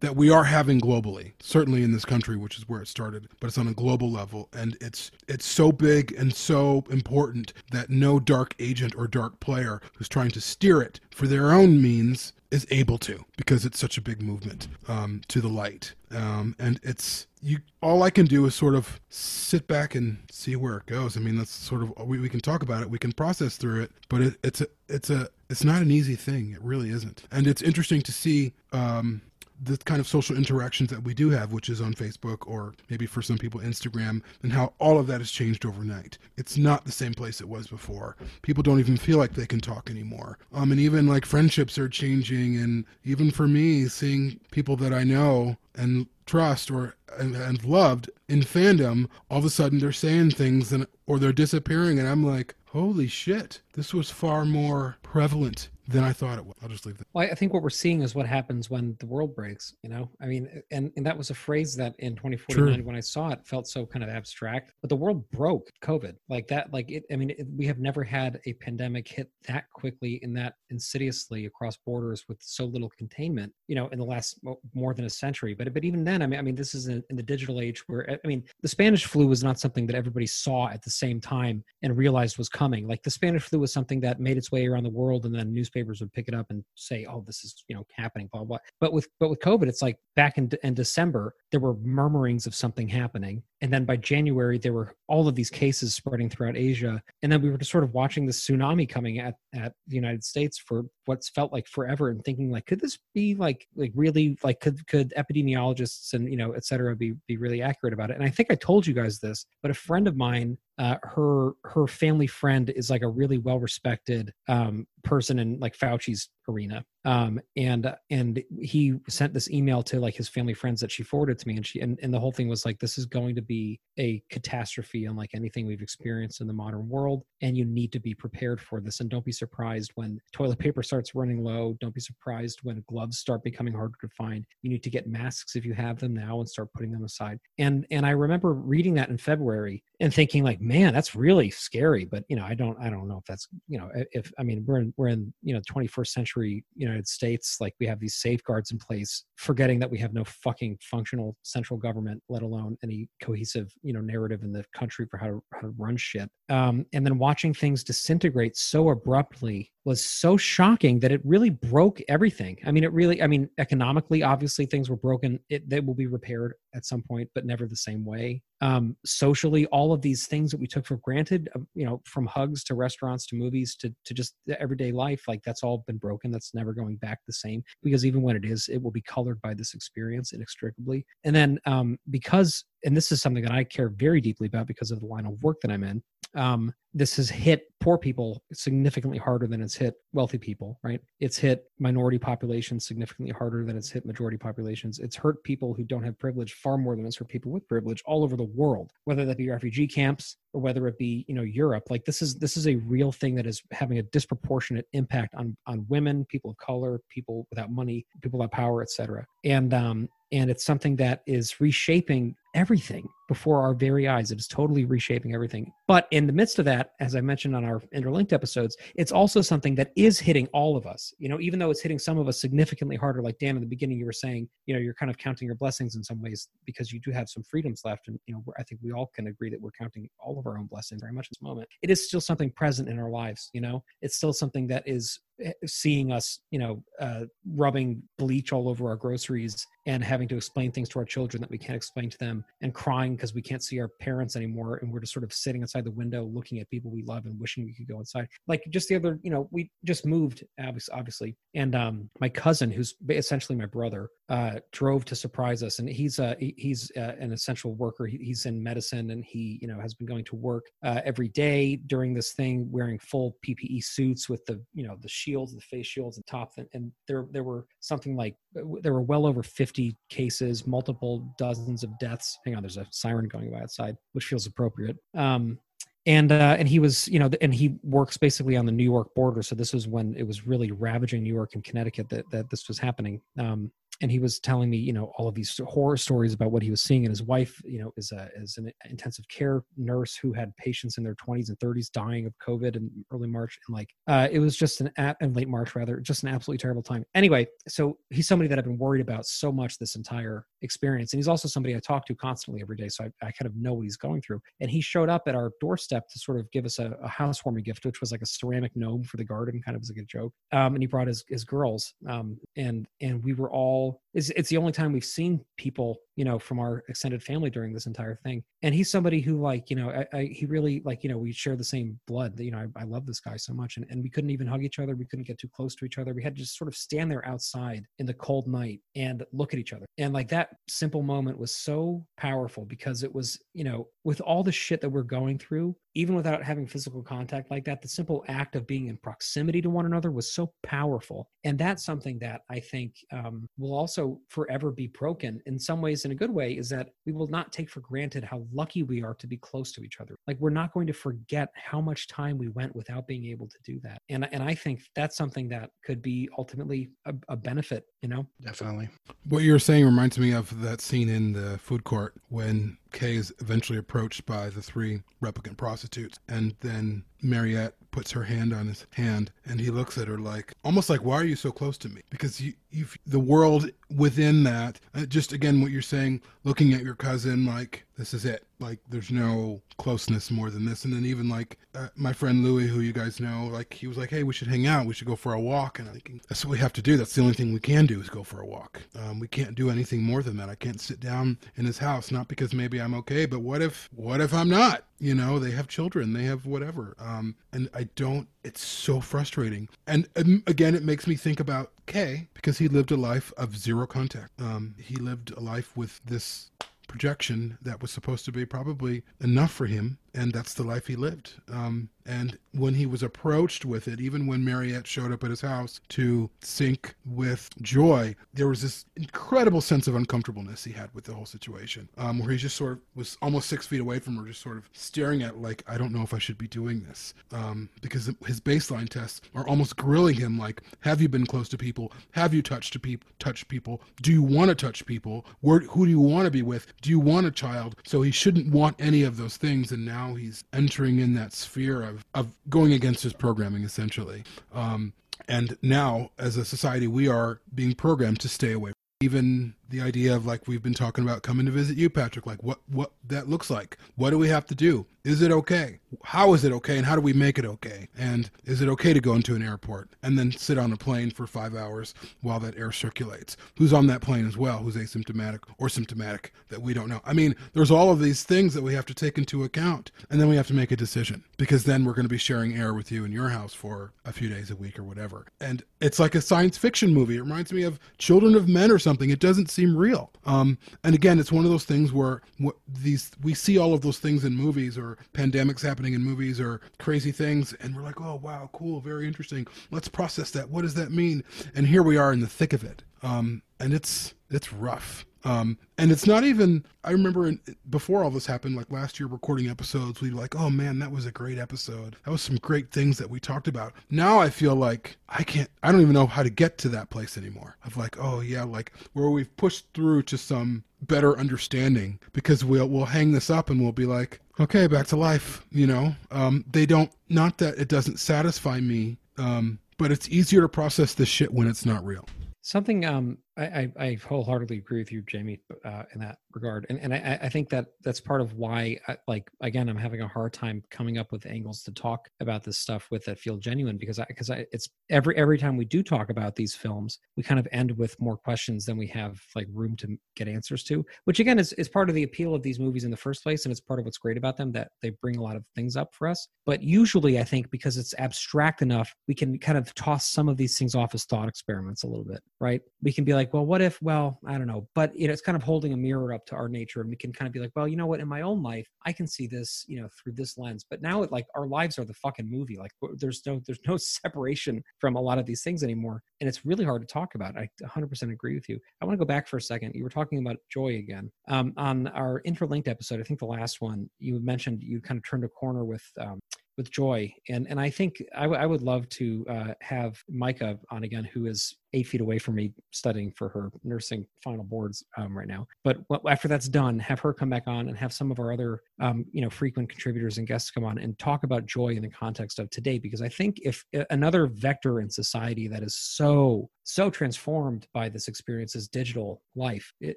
that we are having globally certainly in this country which is where it started but it's on a global level. And it's it's so big and so important that no dark agent or dark player who's trying to steer it for their own means is able to because it's such a big movement um, to the light. Um, and it's you all i can do is sort of sit back and see where it goes. I mean that's sort of we, we can talk about it we can process through it but it, it's a it's a it's not an easy thing. It really isn't. And it's interesting to see um, the kind of social interactions that we do have, which is on Facebook or maybe for some people Instagram, and how all of that has changed overnight. It's not the same place it was before. People don't even feel like they can talk anymore. Um, and even like friendships are changing, and even for me, seeing people that I know and trust or and, and loved in fandom, all of a sudden they're saying things and or they're disappearing, and I'm like, holy shit, this was far more prevalent than I thought it was. I'll just leave that. Well, I think what we're seeing is what happens when the world breaks. You know, I mean, and and that was a phrase that in 2049 True. when I saw it felt so kind of abstract. But the world broke COVID like that. Like it. I mean, it, we have never had a pandemic hit that quickly and that insidiously across borders with so little containment. You know, in the last more than a century. But but even then, I mean, I mean, this is in, in the digital age where I mean, the Spanish flu was not something that everybody saw at the same time and realized was coming. Like the Spanish flu was something that made its way around the world, and then newspapers would pick it up and say, "Oh, this is you know happening." Blah blah. But with but with COVID, it's like back in in December there were murmurings of something happening, and then by January there were all of these cases spreading throughout Asia, and then we were just sort of watching this tsunami coming at at the United States for what's felt like forever, and thinking like, could this be like like really like could could epidemiologists and you know et cetera be be really accurate about it? And I think I told you guys this, but a friend of mine uh, her her family friend is like a really well respected um, person in like Fauci's arena, um, and and he sent this email to like his family friends that she forwarded to me, and she and, and the whole thing was like this is going to be a catastrophe unlike anything we've experienced in the modern world, and you need to be prepared for this, and don't be surprised when toilet paper starts running low, don't be surprised when gloves start becoming harder to find. You need to get masks if you have them now and start putting them aside. And and I remember reading that in February and thinking like man that's really scary but you know i don't i don't know if that's you know if i mean we're in we're in you know 21st century united states like we have these safeguards in place forgetting that we have no fucking functional central government let alone any cohesive you know narrative in the country for how to how to run shit. Um, and then watching things disintegrate so abruptly was so shocking that it really broke everything. I mean, it really, I mean, economically, obviously things were broken. It, they will be repaired at some point, but never the same way. Um, socially, all of these things that we took for granted, uh, you know, from hugs to restaurants to movies to, to just everyday life, like that's all been broken. That's never going back the same because even when it is, it will be colored by this experience inextricably. And then um, because, and this is something that I care very deeply about because of the line of work that I'm in, um, this has hit poor people significantly harder than it's hit wealthy people, right? It's hit minority populations significantly harder than it's hit majority populations. It's hurt people who don't have privilege far more than it's hurt people with privilege all over the world, whether that be refugee camps or whether it be, you know, Europe. Like this is this is a real thing that is having a disproportionate impact on on women, people of color, people without money, people without power, etc. And um and it's something that is reshaping everything before our very eyes. It is totally reshaping everything. But in the midst of that, as I mentioned on our interlinked episodes, it's also something that is hitting all of us. You know, even though it's hitting some of us significantly harder, like Dan in the beginning, you were saying, you know, you're kind of counting your blessings in some ways because you do have some freedoms left. And, you know, I think we all can agree that we're counting all of our own blessings very much in this moment. It is still something present in our lives, you know, it's still something that is eh, seeing us, you know, uh, rubbing bleach all over our groceries and having to explain things to our children that we can't explain to them and crying because we can't see our parents anymore and we're just sort of sitting outside the window looking at people we love and wishing we could go inside. Like just the other you know we just moved obviously and um my cousin who's essentially my brother uh drove to surprise us and he's uh he's uh, an essential worker. He, he's in medicine and he you know has been going to work uh, every day during this thing wearing full ppe suits with the you know the shields the face shields and top and, and there there were something like there were well over 50 cases multiple dozens of deaths hang on there's a siren going by outside which feels appropriate um and uh, and he was you know and he works basically on the New York border. So this was when it was really ravaging New York and Connecticut that that this was happening. Um, and he was telling me, you know, all of these horror stories about what he was seeing. And his wife, you know, is a is an intensive care nurse who had patients in their 20s and 30s dying of COVID in early March, and like uh, it was just an at and late March rather, just an absolutely terrible time. Anyway, so he's somebody that I've been worried about so much this entire experience, and he's also somebody I talk to constantly every day, so I, I kind of know what he's going through. And he showed up at our doorstep to sort of give us a, a housewarming gift, which was like a ceramic gnome for the garden, kind of as like a joke. Um, and he brought his his girls, um, and and we were all it's, it's the only time we've seen people you know from our extended family during this entire thing. And he's somebody who like you know I, I, he really like you know we share the same blood you know I, I, love this guy so much. And, and we couldn't even hug each other. We couldn't get too close to each other. We had to just sort of stand there outside in the cold night and look at each other. And like that simple moment was so powerful because it was you know with all the shit that we're going through even without having physical contact like that the simple act of being in proximity to one another was so powerful and that's something that i think um, will also forever be broken in some ways in a good way is that we will not take for granted how lucky we are to be close to each other. Like we're not going to forget how much time we went without being able to do that. And and I think that's something that could be ultimately a, a benefit, you know? Definitely. What you're saying reminds me of that scene in the food court when Kay is eventually approached by the three replicant prostitutes, and then Mariette puts her hand on his hand, and he looks at her like, almost like, "Why are you so close to me?" Because you, you the world within that, uh, just again what you're saying, looking at your cousin like this is it. Like there's no closeness more than this. And then even like uh, my friend Louis, who you guys know, like he was like, "Hey, we should hang out. We should go for a walk." And I'm thinking that's what we have to do. That's the only thing we can do is go for a walk. Um, we can't do anything more than that. I can't sit down in his house, not because maybe I'm okay, but what if what if I'm not? You know, they have children, they have whatever. Um, and I don't. It's so frustrating. And um, again, it makes me think about Kay because he lived a life of zero contact. Um, he lived a life with this projection that was supposed to be probably enough for him and that's the life he lived. Um, and when he was approached with it, even when Mariette showed up at his house to sync with Joi, there was this incredible sense of uncomfortableness he had with the whole situation, um, where he just sort of was almost six feet away from her, just sort of staring at like, I don't know if I should be doing this, um, because his baseline tests are almost grilling him, like, Have you been close to people? Have you touched to people? Touched people? Do you want to touch people? Where, who do you want to be with? Do you want a child? So he shouldn't want any of those things, and now now he's entering in that sphere of, of going against his programming essentially. Um, and now, as a society, we are being programmed to stay away. Even the idea of like we've been talking about coming to visit you, Patrick, like what what that looks like. What do we have to do? Is it okay? How is it okay? And how do we make it okay? And is it okay to go into an airport and then sit on a plane for five hours while that air circulates? Who's on that plane as well? Who's asymptomatic or symptomatic that we don't know? I mean, there's all of these things that we have to take into account. And then we have to make a decision because then we're going to be sharing air with you in your house for a few days a week or whatever. And it's like a science fiction movie. It reminds me of Children of Men or something. It doesn't seem real. Um, and again, it's one of those things where these we see all of those things in movies or pandemics happening in movies or crazy things, and we're like, oh wow, cool, very interesting. Let's process that. What does that mean? And here we are in the thick of it, um, and it's it's rough. Um, and it's not even, I remember in, before all this happened, like last year recording episodes, we'd be like, oh man, that was a great episode. That was some great things that we talked about. Now I feel like I can't, I don't even know how to get to that place anymore of like, oh yeah, like where we've pushed through to some better understanding because we'll, we'll hang this up and we'll be like, okay, back to life, you know? Um, they don't, not that it doesn't satisfy me, um, but it's easier to process this shit when it's not real. Something um, I, I, wholeheartedly agree with you, Jamie, uh, in that regard, and and I, I think that that's part of why, I, like again, I'm having a hard time coming up with angles to talk about this stuff with that feel genuine because I because I it's every every time we do talk about these films, we kind of end with more questions than we have like room to get answers to, which again is is part of the appeal of these movies in the first place, and it's part of what's great about them that they bring a lot of things up for us. But usually, I think because it's abstract enough, we can kind of toss some of these things off as thought experiments a little bit, right? We can be like, well, what if? Well, I don't know, but you know, it's kind of holding a mirror up to our nature, and we can kind of be like, well, you know what? In my own life, I can see this, you know, through this lens. But now, it like our lives are the fucking movie. Like, there's no there's no separation from a lot of these things anymore, and it's really hard to talk about. I 100% agree with you. I want to go back for a second. You were talking about Joi again um, on our interlinked episode. I think the last one you mentioned you kind of turned a corner with um, with Joi and and i think I, w- I would love to uh, have micah on again who is eight feet away from me studying for her nursing final boards um, right now. But after that's done have her come back on and have some of our other um, you know frequent contributors and guests come on and talk about Joi in the context of today because i think if another vector in society that is so so transformed by this experience is digital life it,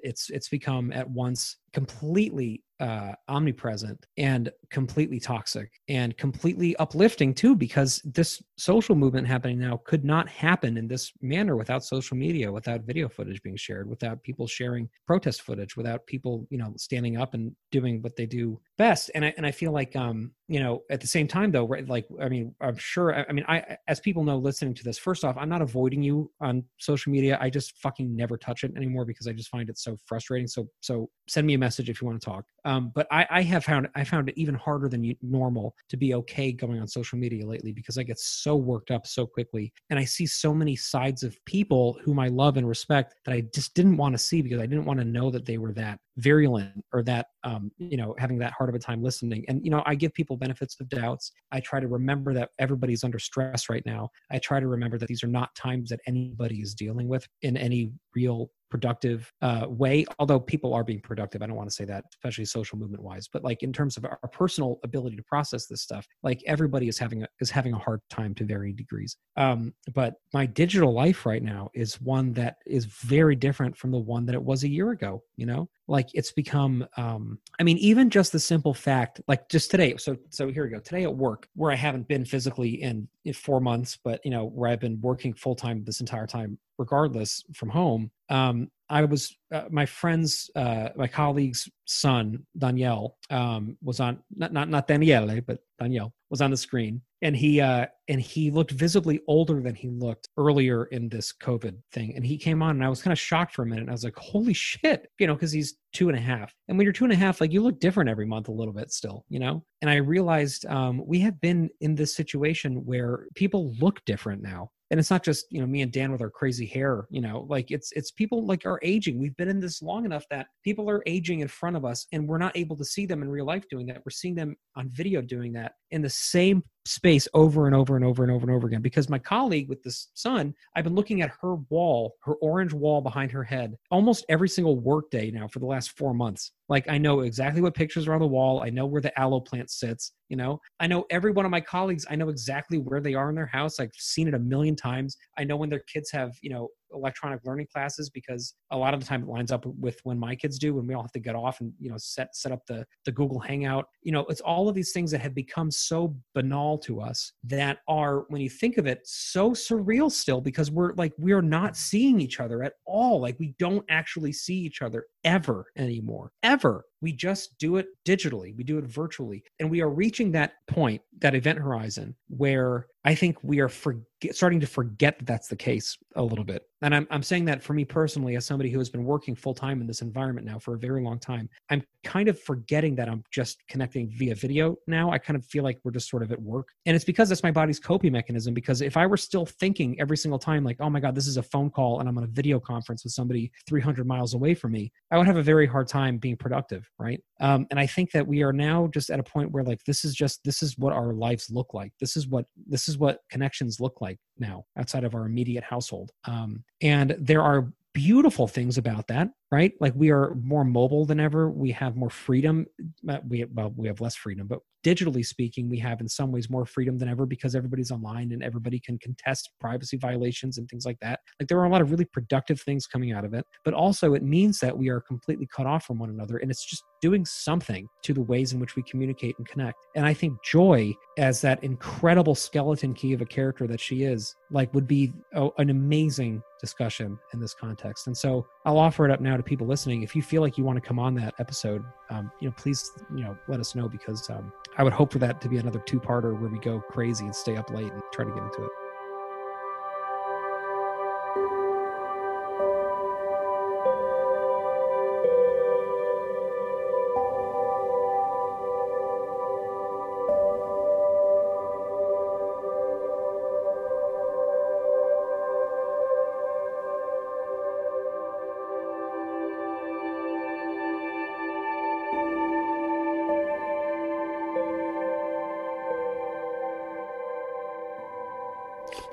it's it's become at once completely uh, omnipresent and completely toxic and completely uplifting too because this social movement happening now could not happen in this manner without social media without video footage being shared without people sharing protest footage without people you know standing up and doing what they do best. And i and i feel like um you know at the same time though right like i mean i'm sure i mean i as people know listening to this first off i'm not avoiding you on social media. I just fucking never touch it anymore because i just find it so frustrating. So so send me a message if you want to talk. um, but I, I have found i found it even harder than normal to be okay going on social media lately because i get so worked up so quickly and i see so many sides of people whom i love and respect that i just didn't want to see because i didn't want to know that they were that virulent or that um, you know having that hard of a time listening. And you know i give people benefits of doubts. I try to remember that everybody's under stress right now. I try to remember that these are not times that anybody is dealing with in any real productive uh, way although people are being productive i don't want to say that especially social movement wise but like in terms of our personal ability to process this stuff like everybody is having a, is having a hard time to varying degrees. Um, but my digital life right now is one that is very different from the one that it was a year ago you know like it's become um i mean even just the simple fact like just today so so here we go. Today at work where i haven't been physically in, in four months but you know where i've been working full time this entire time regardless from home um I was uh, my friend's uh, my colleague's son Danielle um, was on not not not Daniele but Danielle was on the screen. And he uh, and he looked visibly older than he looked earlier in this COVID thing. And he came on and I was kind of shocked for a minute. I was like holy shit you know because he's two and a half. And when you're two and a half like you look different every month a little bit still you know? And I realized um, we have been in this situation where people look different now and it's not just you know me and dan with our crazy hair you know like it's it's people like are aging. We've been in this long enough that people are aging in front of us and we're not able to see them in real life doing that. We're seeing them on video doing that. In the same space over and over and over and over and over again. Because my colleague with this son i've been looking at her wall her orange wall behind her head almost every single workday now for the last four months. Like i know exactly what pictures are on the wall. I know where the aloe plant sits you know? I know every one of my colleagues i know exactly where they are in their house. I've seen it a million times. I know when their kids have you know electronic learning classes because a lot of the time it lines up with when my kids do when we all have to get off and you know set set up the the google hangout. You know it's all of these things that have become so banal to us that are when you think of it so surreal still because we're like we're not seeing each other at all. Like we don't actually see each other ever anymore. Ever. We just do it digitally, we do it virtually. And we are reaching that point, that event horizon, where I think we are forget, starting to forget that that's the case a little bit. And I'm, I'm saying that for me personally, as somebody who has been working full time in this environment now for a very long time, I'm kind of forgetting that I'm just connecting via video now. I kind of feel like we're just sort of at work. And it's because that's my body's coping mechanism. Because if I were still thinking every single time, like, oh my God, this is a phone call and I'm on a video conference with somebody 300 miles away from me, I would have a very hard time being productive. Right. Um, and I think that we are now just at a point where like, this is just, this is what our lives look like. This is what, this is what connections look like now outside of our immediate household. Um, and there are beautiful things about that right? Like we are more mobile than ever. We have more freedom. Uh, we well we have less freedom but digitally speaking we have in some ways more freedom than ever because everybody's online and everybody can contest privacy violations and things like that. Like there are a lot of really productive things coming out of it but also it means that we are completely cut off from one another and it's just doing something to the ways in which we communicate and connect. And i think Joi as that incredible skeleton key of a character that she is like would be a, an amazing discussion in this context. And so i'll offer it up now to people listening if you feel like you want to come on that episode um, you know please you know let us know because um, i would hope for that to be another two-parter where we go crazy and stay up late and try to get into it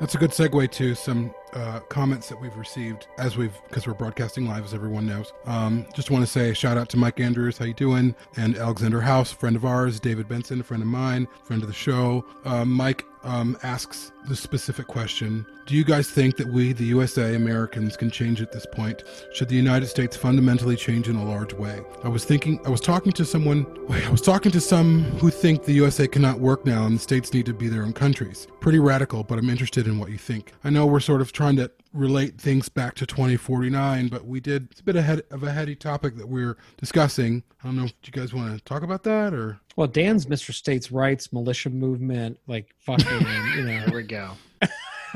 That's a good segue to some uh, comments that we've received as we've because we're broadcasting live, as everyone knows. Um, just want to say shout out to Mike Andrews, how you doing? And Alexander House, friend of ours. David Benson, a friend of mine, friend of the show. Uh, Mike um, asks the specific question Do you guys think that we, the USA Americans, can change at this point? Should the United States fundamentally change in a large way? I was thinking, I was talking to someone, I was talking to some who think the USA cannot work now and the states need to be their own countries. Pretty radical, but I'm interested in what you think. I know we're sort of trying to relate things back to 2049, but we did, it's a bit ahead of a heady topic that we're discussing. I don't know if you guys want to talk about that or. well dan's mr states rights militia movement like fucking you know There we go.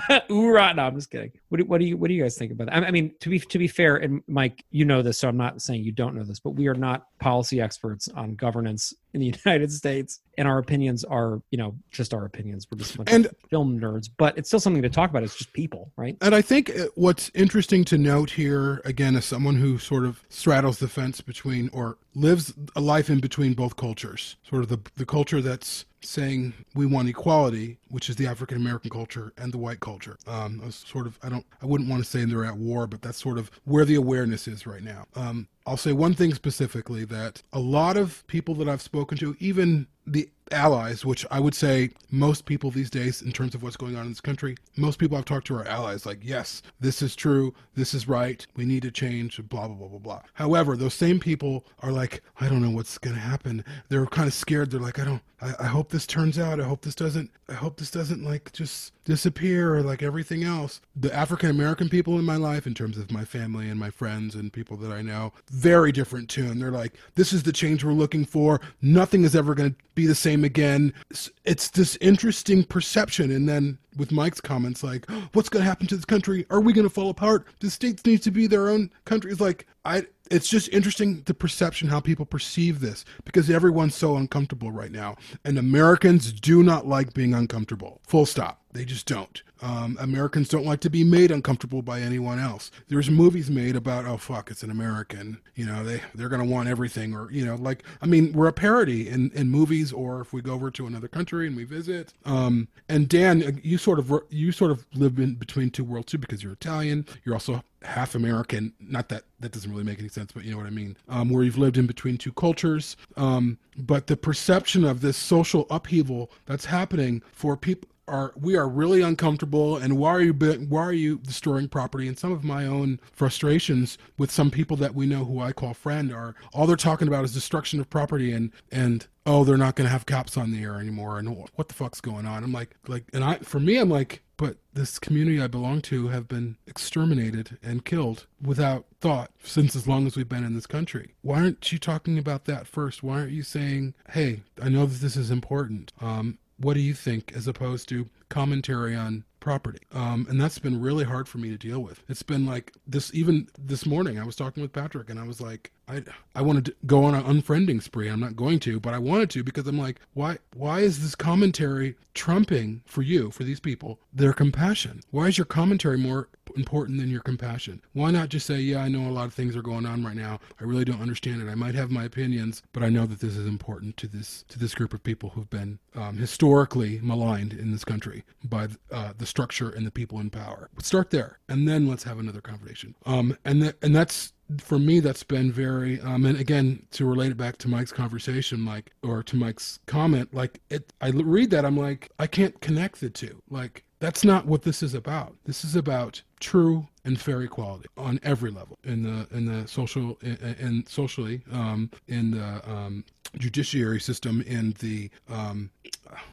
Hoorah. No, I'm just kidding. What do, what do you what do you guys think about that? I I mean, to be to be fair, and Mike, you know this, so I'm not saying you don't know this, but we are not policy experts on governance in the United States, and our opinions are, you know, just our opinions. We're just And- film nerds, but it's still something to talk about. It's just people, right? And I think uh, what's interesting to note here, again, as someone who sort of straddles the fence between or lives a life in between both cultures, sort of the, the culture that's saying we want equality, which is the African American culture, and the white culture. Um, sort of, I don't, I wouldn't want to say they're at war, but that's sort of where the awareness is right now. Um, I'll say one thing specifically that a lot of people that I've spoken to, even the allies, which I would say most people these days, in terms of what's going on in this country, most people I've talked to are allies. Like, yes, this is true, this is right, we need to change, blah, blah, blah, blah, blah. However, those same people are like, I don't know what's going to happen. They're kind of scared. They're like, I don't, I, I hope this turns out. I hope this doesn't, I hope this doesn't like just disappear or like everything else. The African American people in my life, in terms of my family and my friends and people that I know, very different tune. They're like, this is the change we're looking for. Nothing is ever going to be the same again. It's- It's this interesting perception. And then with Mike's comments, like, what's going to happen to this country? Are we going to fall apart? The states need to be their own countries. Like, I, it's just interesting the perception how people perceive this because everyone's so uncomfortable right now and americans do not like being uncomfortable full stop they just don't um, americans don't like to be made uncomfortable by anyone else there's movies made about oh fuck it's an american you know they they're to want everything or you know like i mean we're a parody in in movies or if we go over to another country and we visit um, and dan you sort of you sort of live in between two worlds too because you're italian you're also half American. Not that that doesn't really make any sense, but you know what I mean. Um, where you've lived in between two cultures. Um, but the perception of this social upheaval that's happening for people are we are really uncomfortable and why are you why are you destroying property and some of my own frustrations with some people that we know who I call friend are all they're talking about is destruction of property and and oh they're not going to have cops on the air anymore and what the fuck's going on i'm like like and i for me i'm like but this community I belong to have been exterminated and killed without thought since as long as we've been in this country. Why aren't you talking about that first? Why aren't you saying, hey, I know that this is important. Um, what do you think as opposed to commentary on property? Um, and that's been really hard for me to deal with. It's been like this even this morning i was talking with patrick and i was like i i wanted to go on an unfriending spree. I'm not going to but i wanted to because i'm like why why is this commentary trumping for you for these people their compassion? Why is your commentary more important than your compassion? Why not just say yeah i know a lot of things are going on right now. I really don't understand it. I might have my opinions but i know that this is important to this to this group of people who've been um, historically maligned in this country by uh, the structure and the people in power. But start there, and then let's have another conversation. Um, and that and that's for me that's been very um and again to relate it back to mike's conversation like or to mike's comment like it i read that i'm like i can't connect the two. Like that's not what this is about. This is about true and fair equality on every level in the in the social and socially um in the um judiciary system in the um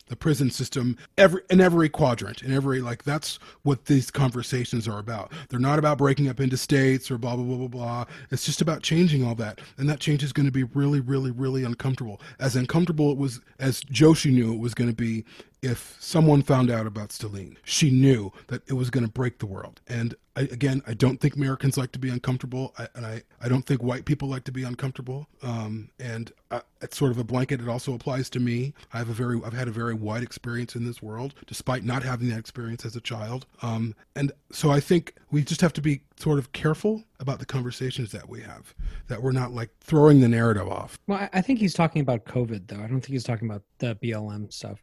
the prison system every in every quadrant in every like that's what these conversations are about they're not about breaking up into states or blah blah blah blah blah it's just about changing all that and that change is going to be really really really uncomfortable as uncomfortable it was as joshi knew it was going to be if someone found out about Stelline. She knew that it was going to break the world. And and I, again, I don't think Americans like to be uncomfortable, I, and I, I don't think white people like to be uncomfortable. Um, and I, it's sort of a blanket. It also applies to me. I have a very, I've had a very wide experience in this world, despite not having that experience as a child. Um, and so I think we just have to be sort of careful about the conversations that we have, that we're not like throwing the narrative off. Well, I- think he's talking about COVID, though. I don't think he's talking about the BLM stuff.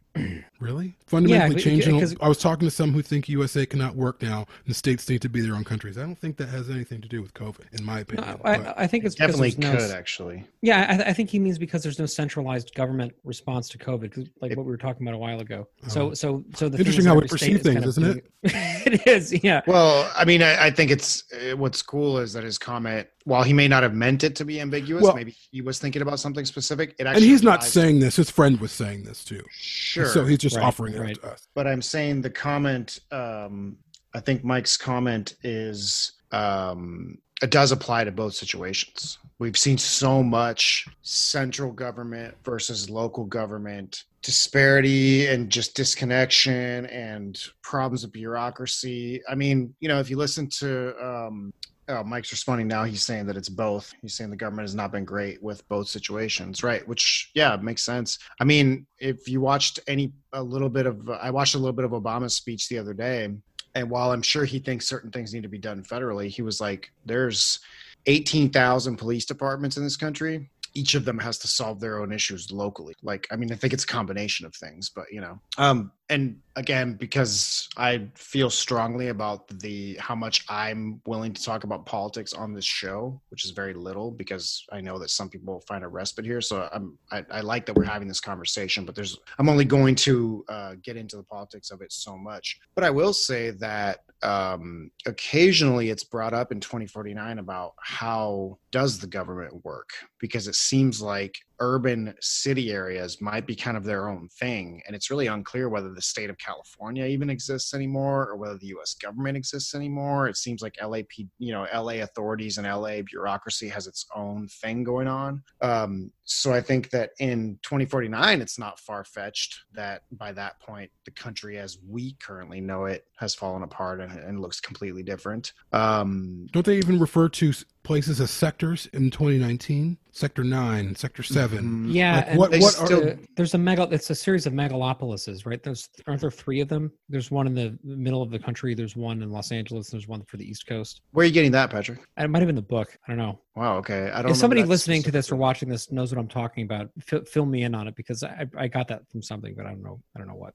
Really? Fundamentally but- changing. I was talking to some who think USA cannot work now and states need to be their own countries. I don't think that has anything to do with COVID, in my No, opinion. I, I think it's because Definitely no, could actually. Yeah, I, I think he means because there's no centralized government response to COVID, like what we were talking about a while ago. So, Oh. so, so the Interesting is how we every perceive things, of isn't doing it? it is, yeah. Well, I mean, I, I think it's uh, what's cool is that his comment, while he may not have meant it to be ambiguous, Well- maybe he was thinking about something specific. It actually and he's not applies- saying this. His friend was saying this too. sure. So he's just Right, offering it to us. but I'm saying the comment. Um, I think Mike's comment is um, it does apply to both situations. We've seen so much central government versus local government disparity and just disconnection and problems of bureaucracy. I mean, you know, if you listen to um, oh, Mike's responding now, he's saying that it's both. He's saying the government has not been great with both situations, right? Which, yeah, makes sense. I mean, if you watched any a little bit of, I watched a little bit of Obama's speech the other day, and while I'm sure he thinks certain things need to be done federally, he was like, "There's 18,000 police departments in this country." Each of them has to solve their own issues locally. Like, I mean, I think it's a combination of things, but you know, um, and again, because I feel strongly about the how much I'm willing to talk about politics on this show, which is very little, because I know that some people find a respite here. So I'm I, I like that we're having this conversation, but there's I'm only going to uh, get into the politics of it so much. But I will say that um, occasionally it's brought up in 2049 about how does the government work? Because it seems like urban city areas might be kind of their own thing and it's really unclear whether the state of california even exists anymore or whether the us government exists anymore. It seems like lap you know la authorities and la bureaucracy has its own thing going on. Um, so i think that in 2049 it's not far-fetched that by that point the country as we currently know it has fallen apart and, and looks completely different. Um, Don't they even refer to places as sectors in 2019? Sector 9, Sector 7. mhm. Yeah, Like, and what- They what still- uh, there's a mega. It's a series of megalopolises, right? There's aren't there three of them? There's one in the middle of the country. There's one in Los Angeles. There's one for the East Coast. where are you getting that patrick it might have been the book. I don't know. wow okay i don't If somebody that listening to this or watching this knows what I'm talking about, fill, fill me in on it because I, I got that from something, but I don't know. I don't know what.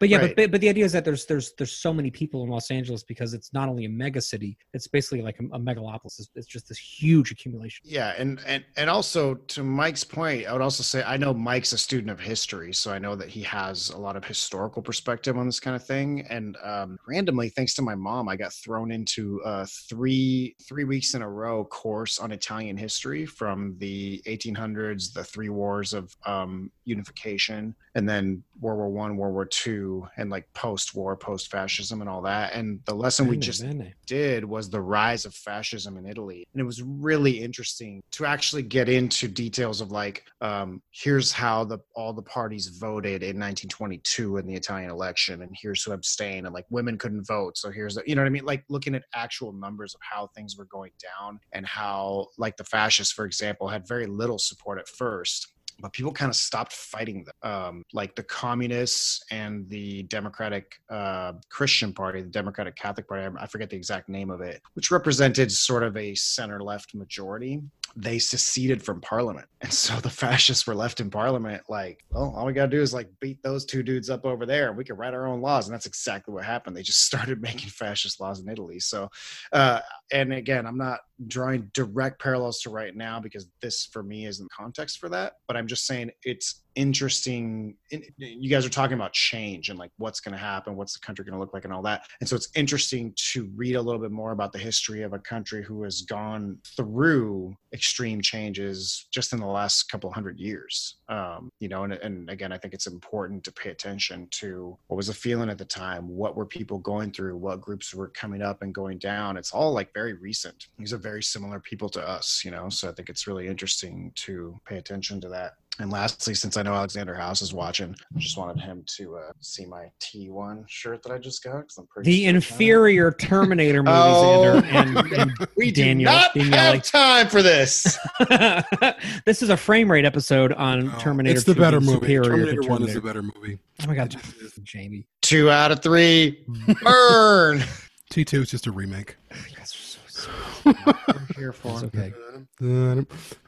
But yeah, Right. but, but the idea is that there's there's there's so many people in Los Angeles because it's not only a mega city, it's basically like a, a megalopolis. It's, it's just this huge accumulation. Yeah, and and and also to Mike's point, I would also say I know Mike's a student of history, so I know that he has a lot of historical perspective on this kind of thing. And um, randomly, thanks to my mom, I got thrown into a three three weeks in a row course on Italian history from the 1800s, the three wars of um, unification, and then World War One, World War Two, and like post-war, post-fascism, and all that. And the lesson we just bene. did was the rise of fascism in Italy. And it was really interesting to actually get into details of like, um, here's how the all the parties voted in 1922 in the Italian election, and here's who abstained, and like women couldn't vote. So here's the, you know what I mean? Like looking at actual numbers of how things were going down and how like the fascists, for example, had very little support at first but people kind of stopped fighting them. Um, like the communists and the Democratic uh, Christian Party, the Democratic Catholic Party, I forget the exact name of it, which represented sort of a center left majority. They seceded from parliament. And so the fascists were left in parliament like, well, all we got to do is like beat those two dudes up over there and we can write our own laws. And that's exactly what happened. They just started making fascist laws in Italy. So, uh, and again, I'm not drawing direct parallels to right now because this for me isn't context for that but i'm just saying it's interesting you guys are talking about change and like what's going to happen what's the country going to look like and all that. And so it's interesting to read a little bit more about the history of a country who has gone through extreme changes just in the last couple hundred years. Um, you know and, and again i think it's important to pay attention to what was the feeling at the time what were people going through what groups were coming up and going down. It's all like very recent. These are very similar people to us you know so i think it's really interesting to pay attention to that and lastly, since I know Alexander House is watching, I just wanted him to uh, see my T1 shirt that I just got. 'cause I'm pretty The stoked on it. inferior Terminator movie, Oh. Xander, and, and We do Daniel not being have like- time for this. this is a frame rate episode on No, Terminator. It's the better movie. superior to Terminator One is the better movie. Oh my god, It just is. Jamie. Two out of three. Burn. T two is just a remake. You guys are We're here for okay.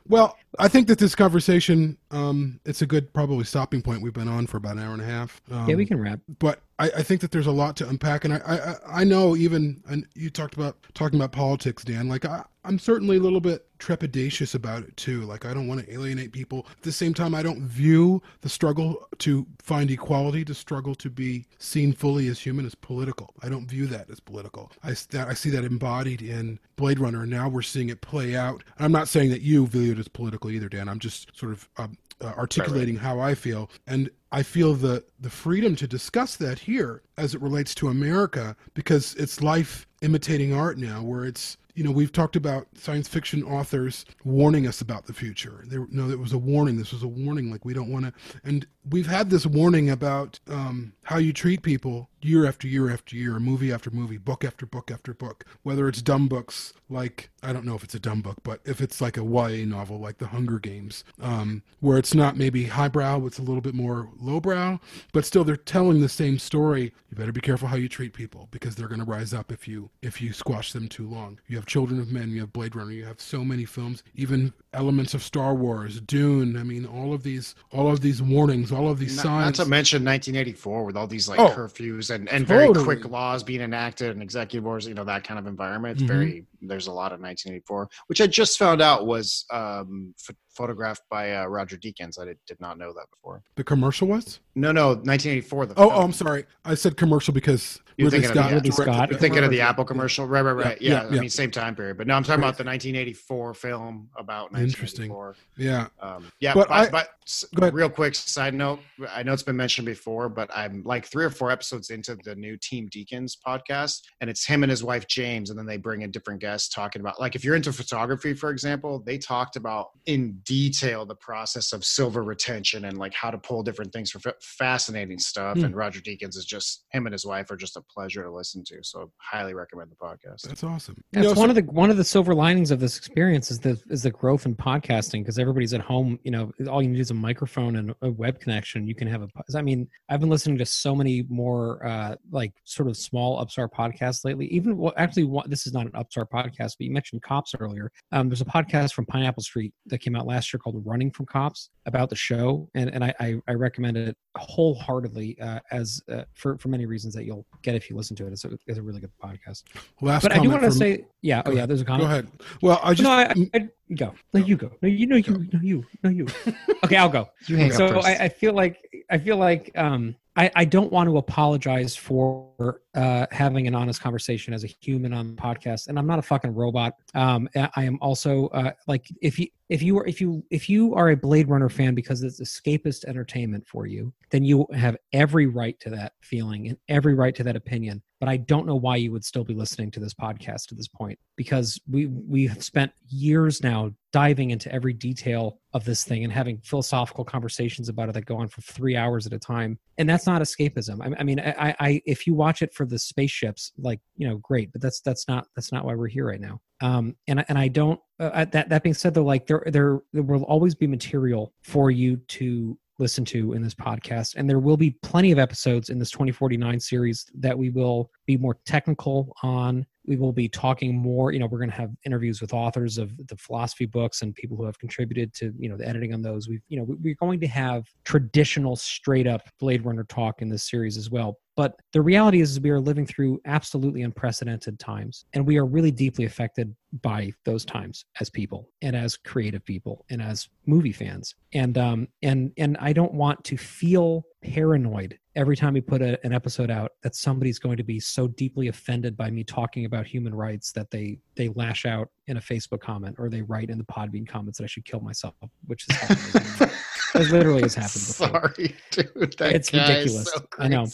Well, I think that this conversation, um, it's a good probably stopping point. We've been on for about an hour and a half. Um, Yeah, we can wrap. but I, I think that there's a lot to unpack, and I, I, I know even and you talked about talking about politics, Dan. Like I, I'm certainly a little bit trepidatious about it too. Like I don't want to alienate people. At the same time, I don't view the struggle to find equality, to struggle to be seen fully as human, as political. I don't view that as political. I, that- I see that embodied in Blade Runner, and now we're seeing it play out. And I'm not saying that you view it as political either, Dan. I'm just sort of um, uh, articulating how I feel, and I feel the the freedom to discuss that here as it relates to America because it's life imitating art now, where it's you know we've talked about science fiction authors warning us about the future. There, no, it was a warning. This was a warning. Like we don't want to, and we've had this warning about um, how you treat people year after year after year, movie after movie, book after book after book. Whether it's dumb books like I don't know if it's a dumb book, but if it's like a YA novel like The Hunger Games, um, where it's not maybe highbrow, it's a little bit more lowbrow, but still they're telling the same story. You better be careful how you treat people because they're going to rise up if you if you squash them too long. You have Children of Men, you have Blade Runner, you have so many films, even elements of Star Wars, Dune. I mean, all of these all of these warnings, all of these Not, signs. not to mention 1984 with all these like Oh. curfews and, and very quick laws being enacted and executive orders, you know, that kind of environment. It's Mhm. very, there's a lot of 1984, which I just found out was um, ph- photographed by uh, Roger Deakins. I did, did not know that before. the commercial was? No, no, 1984. The Oh, oh, I'm sorry. I said commercial because You're Ridley thinking of the- Scott Ridley Scott. You're thinking of the Apple commercial, right? Right, right. Yeah, Yeah, yeah, I mean, same time period. But no, I'm talking about the 1984 film about Interesting. 1984. Yeah. Um, yeah, But but, I- but, s- Go ahead. real quick side note, I know it's been mentioned before, but I'm like three or four episodes into the new Team Deakins podcast, and it's him and his wife James, and then they bring in different guests talking about like if you're into photography, for example, they talked about in detail the process of silver retention and like how to pull different things for fa- fascinating stuff. Hmm. And Roger Deakins is just him and his wife are just a pleasure to listen to, so highly recommend the podcast. That's awesome. Yeah, You it's know, one so- of the one of the silver linings of this experience is the is the growth in podcasting because everybody's at home. You know, all you need is a microphone and a web connection. You can have a i mean, I've been listening to so many more uh, like sort of small upstart podcasts lately. Even well, actually, one, this is not an upstart podcast, but you mentioned cops earlier. Um, there's a podcast from Pineapple Street that came out last year called "Running from Cops" about the show, and and I I, I recommend it wholeheartedly uh, as uh, for for many reasons that you'll get if you listen to it. It's a, it's a really good podcast. last But I do want to from- say, yeah, Go oh yeah, there's a comment. Go ahead. Well, I just no, I, I, I- go. No, you go. No, you know you. No, you. No, you. Okay, I'll go. You hang so up first. I, I feel like I feel like um I, I don't want to apologize for uh, having an honest conversation as a human on the podcast, and I'm not a fucking robot. Um, I am also uh, like if you if you are if you if you are a Blade Runner fan because it's escapist entertainment for you, then you have every right to that feeling and every right to that opinion. But I don't know why you would still be listening to this podcast at this point because we we have spent years now diving into every detail of this thing and having philosophical conversations about it that go on for three hours at a time. And that's not escapism. I, I mean I, I if you watch it for the spaceships like you know great but that's that's not that's not why we're here right now. Um and I- and i don't uh, that that being said though like there there there will always be material for you to listen to in this podcast. And there will be plenty of episodes in this 2049 series that we will be more technical on. We will be talking more you know we're going to have interviews with authors of the philosophy books and people who have contributed to you know the editing on those. We've you know we- we're going to have traditional straight up blade runner talk in this series as well but the reality is, is we are living through absolutely unprecedented times and we are really deeply affected by those times as people and as creative people and as movie fans. And um and and i don't want to feel paranoid every time we put a, an episode out that somebody's going to be so deeply offended by me talking about human rights that they they lash out in a facebook comment or they write in the podbean comments that i should kill myself which is. It literally has happened before. Sorry, dude. That It's ridiculous. so I know.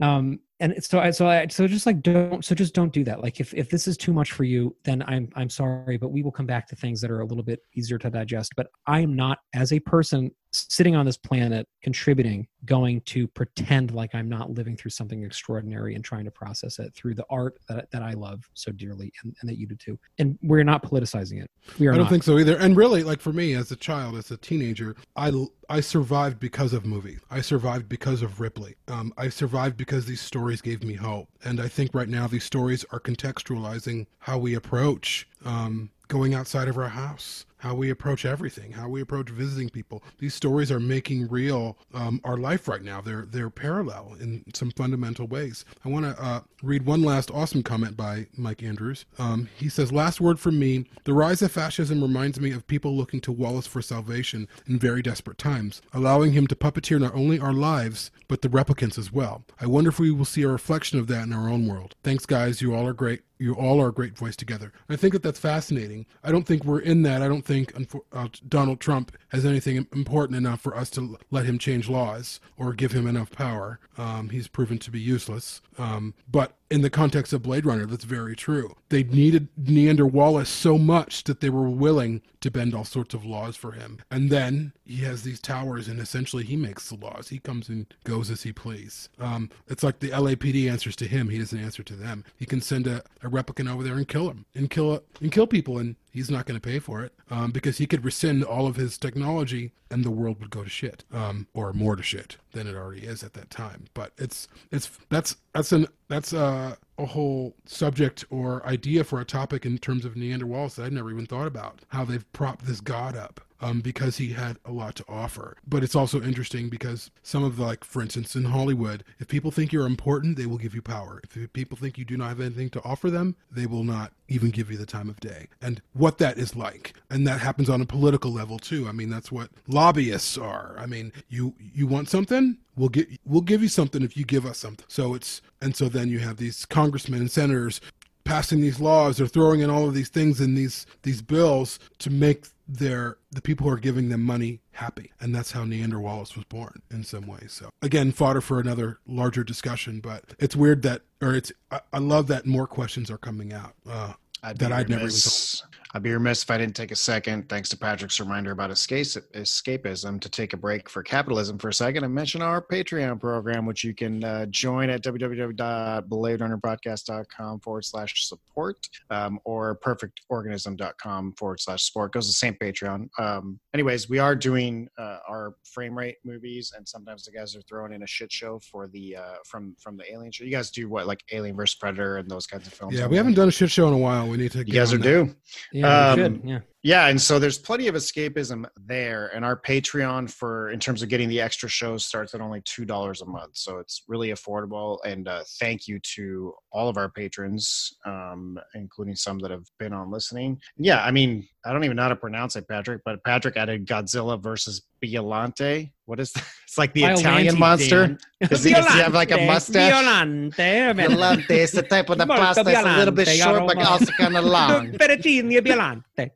um and so i so i so just like don't so just don't do that like if if this is too much for you then i'm i'm sorry but we will come back to things that are a little bit easier to digest but i am not as a person sitting on this planet contributing going to pretend like i'm not living through something extraordinary and trying to process it through the art that, that i love so dearly and, and that you do too and we're not politicizing it we are I don't not. think so either. And really, like for me as a child, as a teenager, I I survived because of movies. I survived because of Ripley. Um, I survived because these stories gave me hope. And I think right now these stories are contextualizing how we approach um, going outside of our house, how we approach everything, how we approach visiting people. These stories are making real um, our life right now. They're they're parallel in some fundamental ways. I want to uh, read one last awesome comment by Mike Andrews. Um, he says, "Last word from me: the rise of fascism reminds me of people looking to Wallace for salvation in very desperate times, allowing him to puppeteer not only our lives but the replicants as well. I wonder if we will see a reflection of that in our own world. Thanks, guys. You all are great." You all are a great voice together. I think that that's fascinating. I don't think we're in that. I don't think uh, Donald Trump has anything important enough for us to let him change laws or give him enough power. Um, he's proven to be useless. Um, but in the context of Blade Runner, that's very true. They needed Niander Wallace so much that they were willing to bend all sorts of laws for him. And then he has these towers, and essentially he makes the laws. He comes and goes as he please. Um, it's like the LAPD answers to him; he doesn't answer to them. He can send a, a replicant over there and kill him, and kill and kill people, and he's not going to pay for it um, because he could rescind all of his technology, and the world would go to shit, um, or more to shit than it already is at that time. But it's it's that's that's an that's a, a whole subject or idea for a topic in terms of Niander Wallace that I've never even thought about. How they've propped this god up um, because he had a lot to offer. But it's also interesting because some of the, like, for instance, in Hollywood, if people think you're important, they will give you power. If people think you do not have anything to offer them, they will not even give you the time of day. And what that is like, and that happens on a political level too. I mean, that's what lobbyists are. I mean, you you want something, we'll get we'll give you something if you give us something. So it's and so then you have these congressmen and senators passing these laws. Or throwing in all of these things in these these bills to make their the people who are giving them money happy. And that's how niander wallace was born in some ways. So again fodder for another larger discussion but it's weird that or it's i, I love that more questions are coming out uh, that i'd never even thought I'd be remiss if I didn't take a second, thanks to Patrick's reminder about escape, escapism, to take a break for capitalism for a second and mention our Patreon program, which you can uh, join at www.bladerunnerpodcast.com forward slash support um, or perfectorganism.com forward slash support. Goes to the same Patreon. Um, anyways, we are doing uh, our frame rate movies, and sometimes the guys are throwing in a shit show for the uh, from from the Alien show. You guys do what, like Alien versus Predator and those kinds of films? yeah we haven't done a shit show in a while we need to You guys are that. due. yeah, we Um, should. yeah Yeah, and so there's plenty of escapism there, and our Patreon for in terms of getting the extra shows starts at only two dollars a month, so it's really affordable. And uh, thank you to all of our patrons, um, including some that have been on listening. Yeah, I mean, I don't even know how to pronounce it, Patrick, but Patrick added Godzilla versus Biolante. What is that? It's like the Violante, Italian monster. Does he, does he have like a Violante, mustache? Violante. Violante is the type of the Molto pasta. It's a little bit violante, short, but also kind of long. Fettuccine Violante.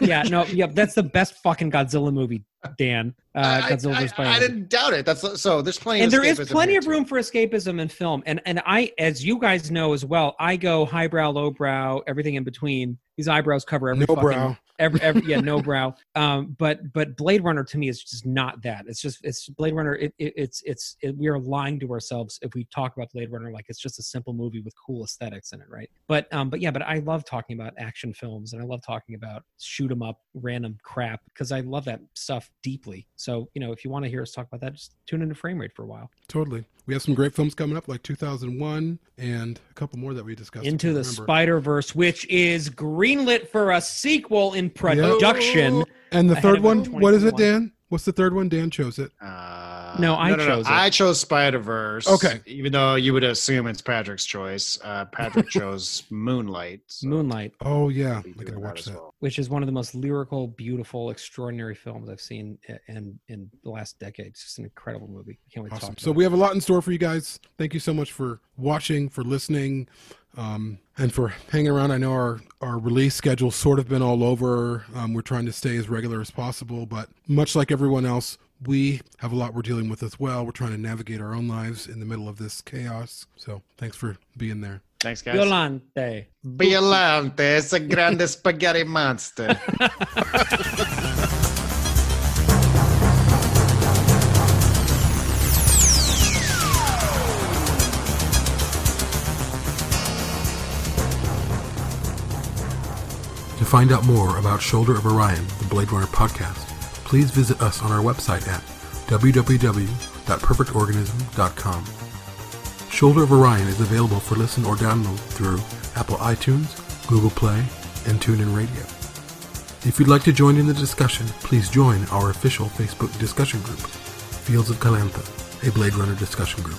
Yeah, no, yeah, that's the best fucking Godzilla movie, Dan. Uh, I, Godzilla I- vs. I, didn't doubt it. That's so. There's plenty. and of there is plenty here, of too. room for escapism in film and and i as you guys know as well i go highbrow lowbrow everything in between these eyebrows cover every No fucking, brow. Every, every yeah no brow. Um but but blade runner to me is just not that. It's just it's blade runner it, it, it's it's it, we are lying to ourselves if we talk about blade runner like it's just a simple movie with cool aesthetics in it right? But um but yeah but i love talking about action films and i love talking about shoot 'em up random crap because i love that stuff deeply. So you know if you want to hear us talk about that just tune into frame rate for a while Totally. We have some great films coming up, like 2001, and a couple more that we discussed. into the. Spider Verse, which is greenlit for a sequel in production. And the third one, what is it, Dan? What's the third one? Dan chose it. Uh, No, I chose it. I chose Spider Verse. Okay. Even though you would assume it's Patrick's choice, uh, Patrick chose Moonlight. so Moonlight, Oh yeah, we'll I gotta watch as that. well. which is one of the most lyrical, beautiful, extraordinary films I've seen in in the last decade. It's just an incredible movie. I can't wait to Awesome. talk. So about we have a lot in store for you guys. Thank you so much for watching, for listening, um, and for hanging around. I know our our release schedule's sort of been all over. Um, we're trying to stay as regular as possible, but much like everyone else, we have a lot we're dealing with as well. We're trying to navigate our own lives in the middle of this chaos. So thanks for being there. Thanks, guys. Violante. Violante, it's a grande spaghetti monster. To find out more about Shoulder of Orion, the Blade Runner podcast, please visit us on our website at www.perfectorganism.com. Shoulder of Orion is available for listen or download through Apple iTunes, Google Play, and TuneIn Radio. If you'd like to join in the discussion, please join our official Facebook discussion group, Fields of Calantha, a Blade Runner discussion group.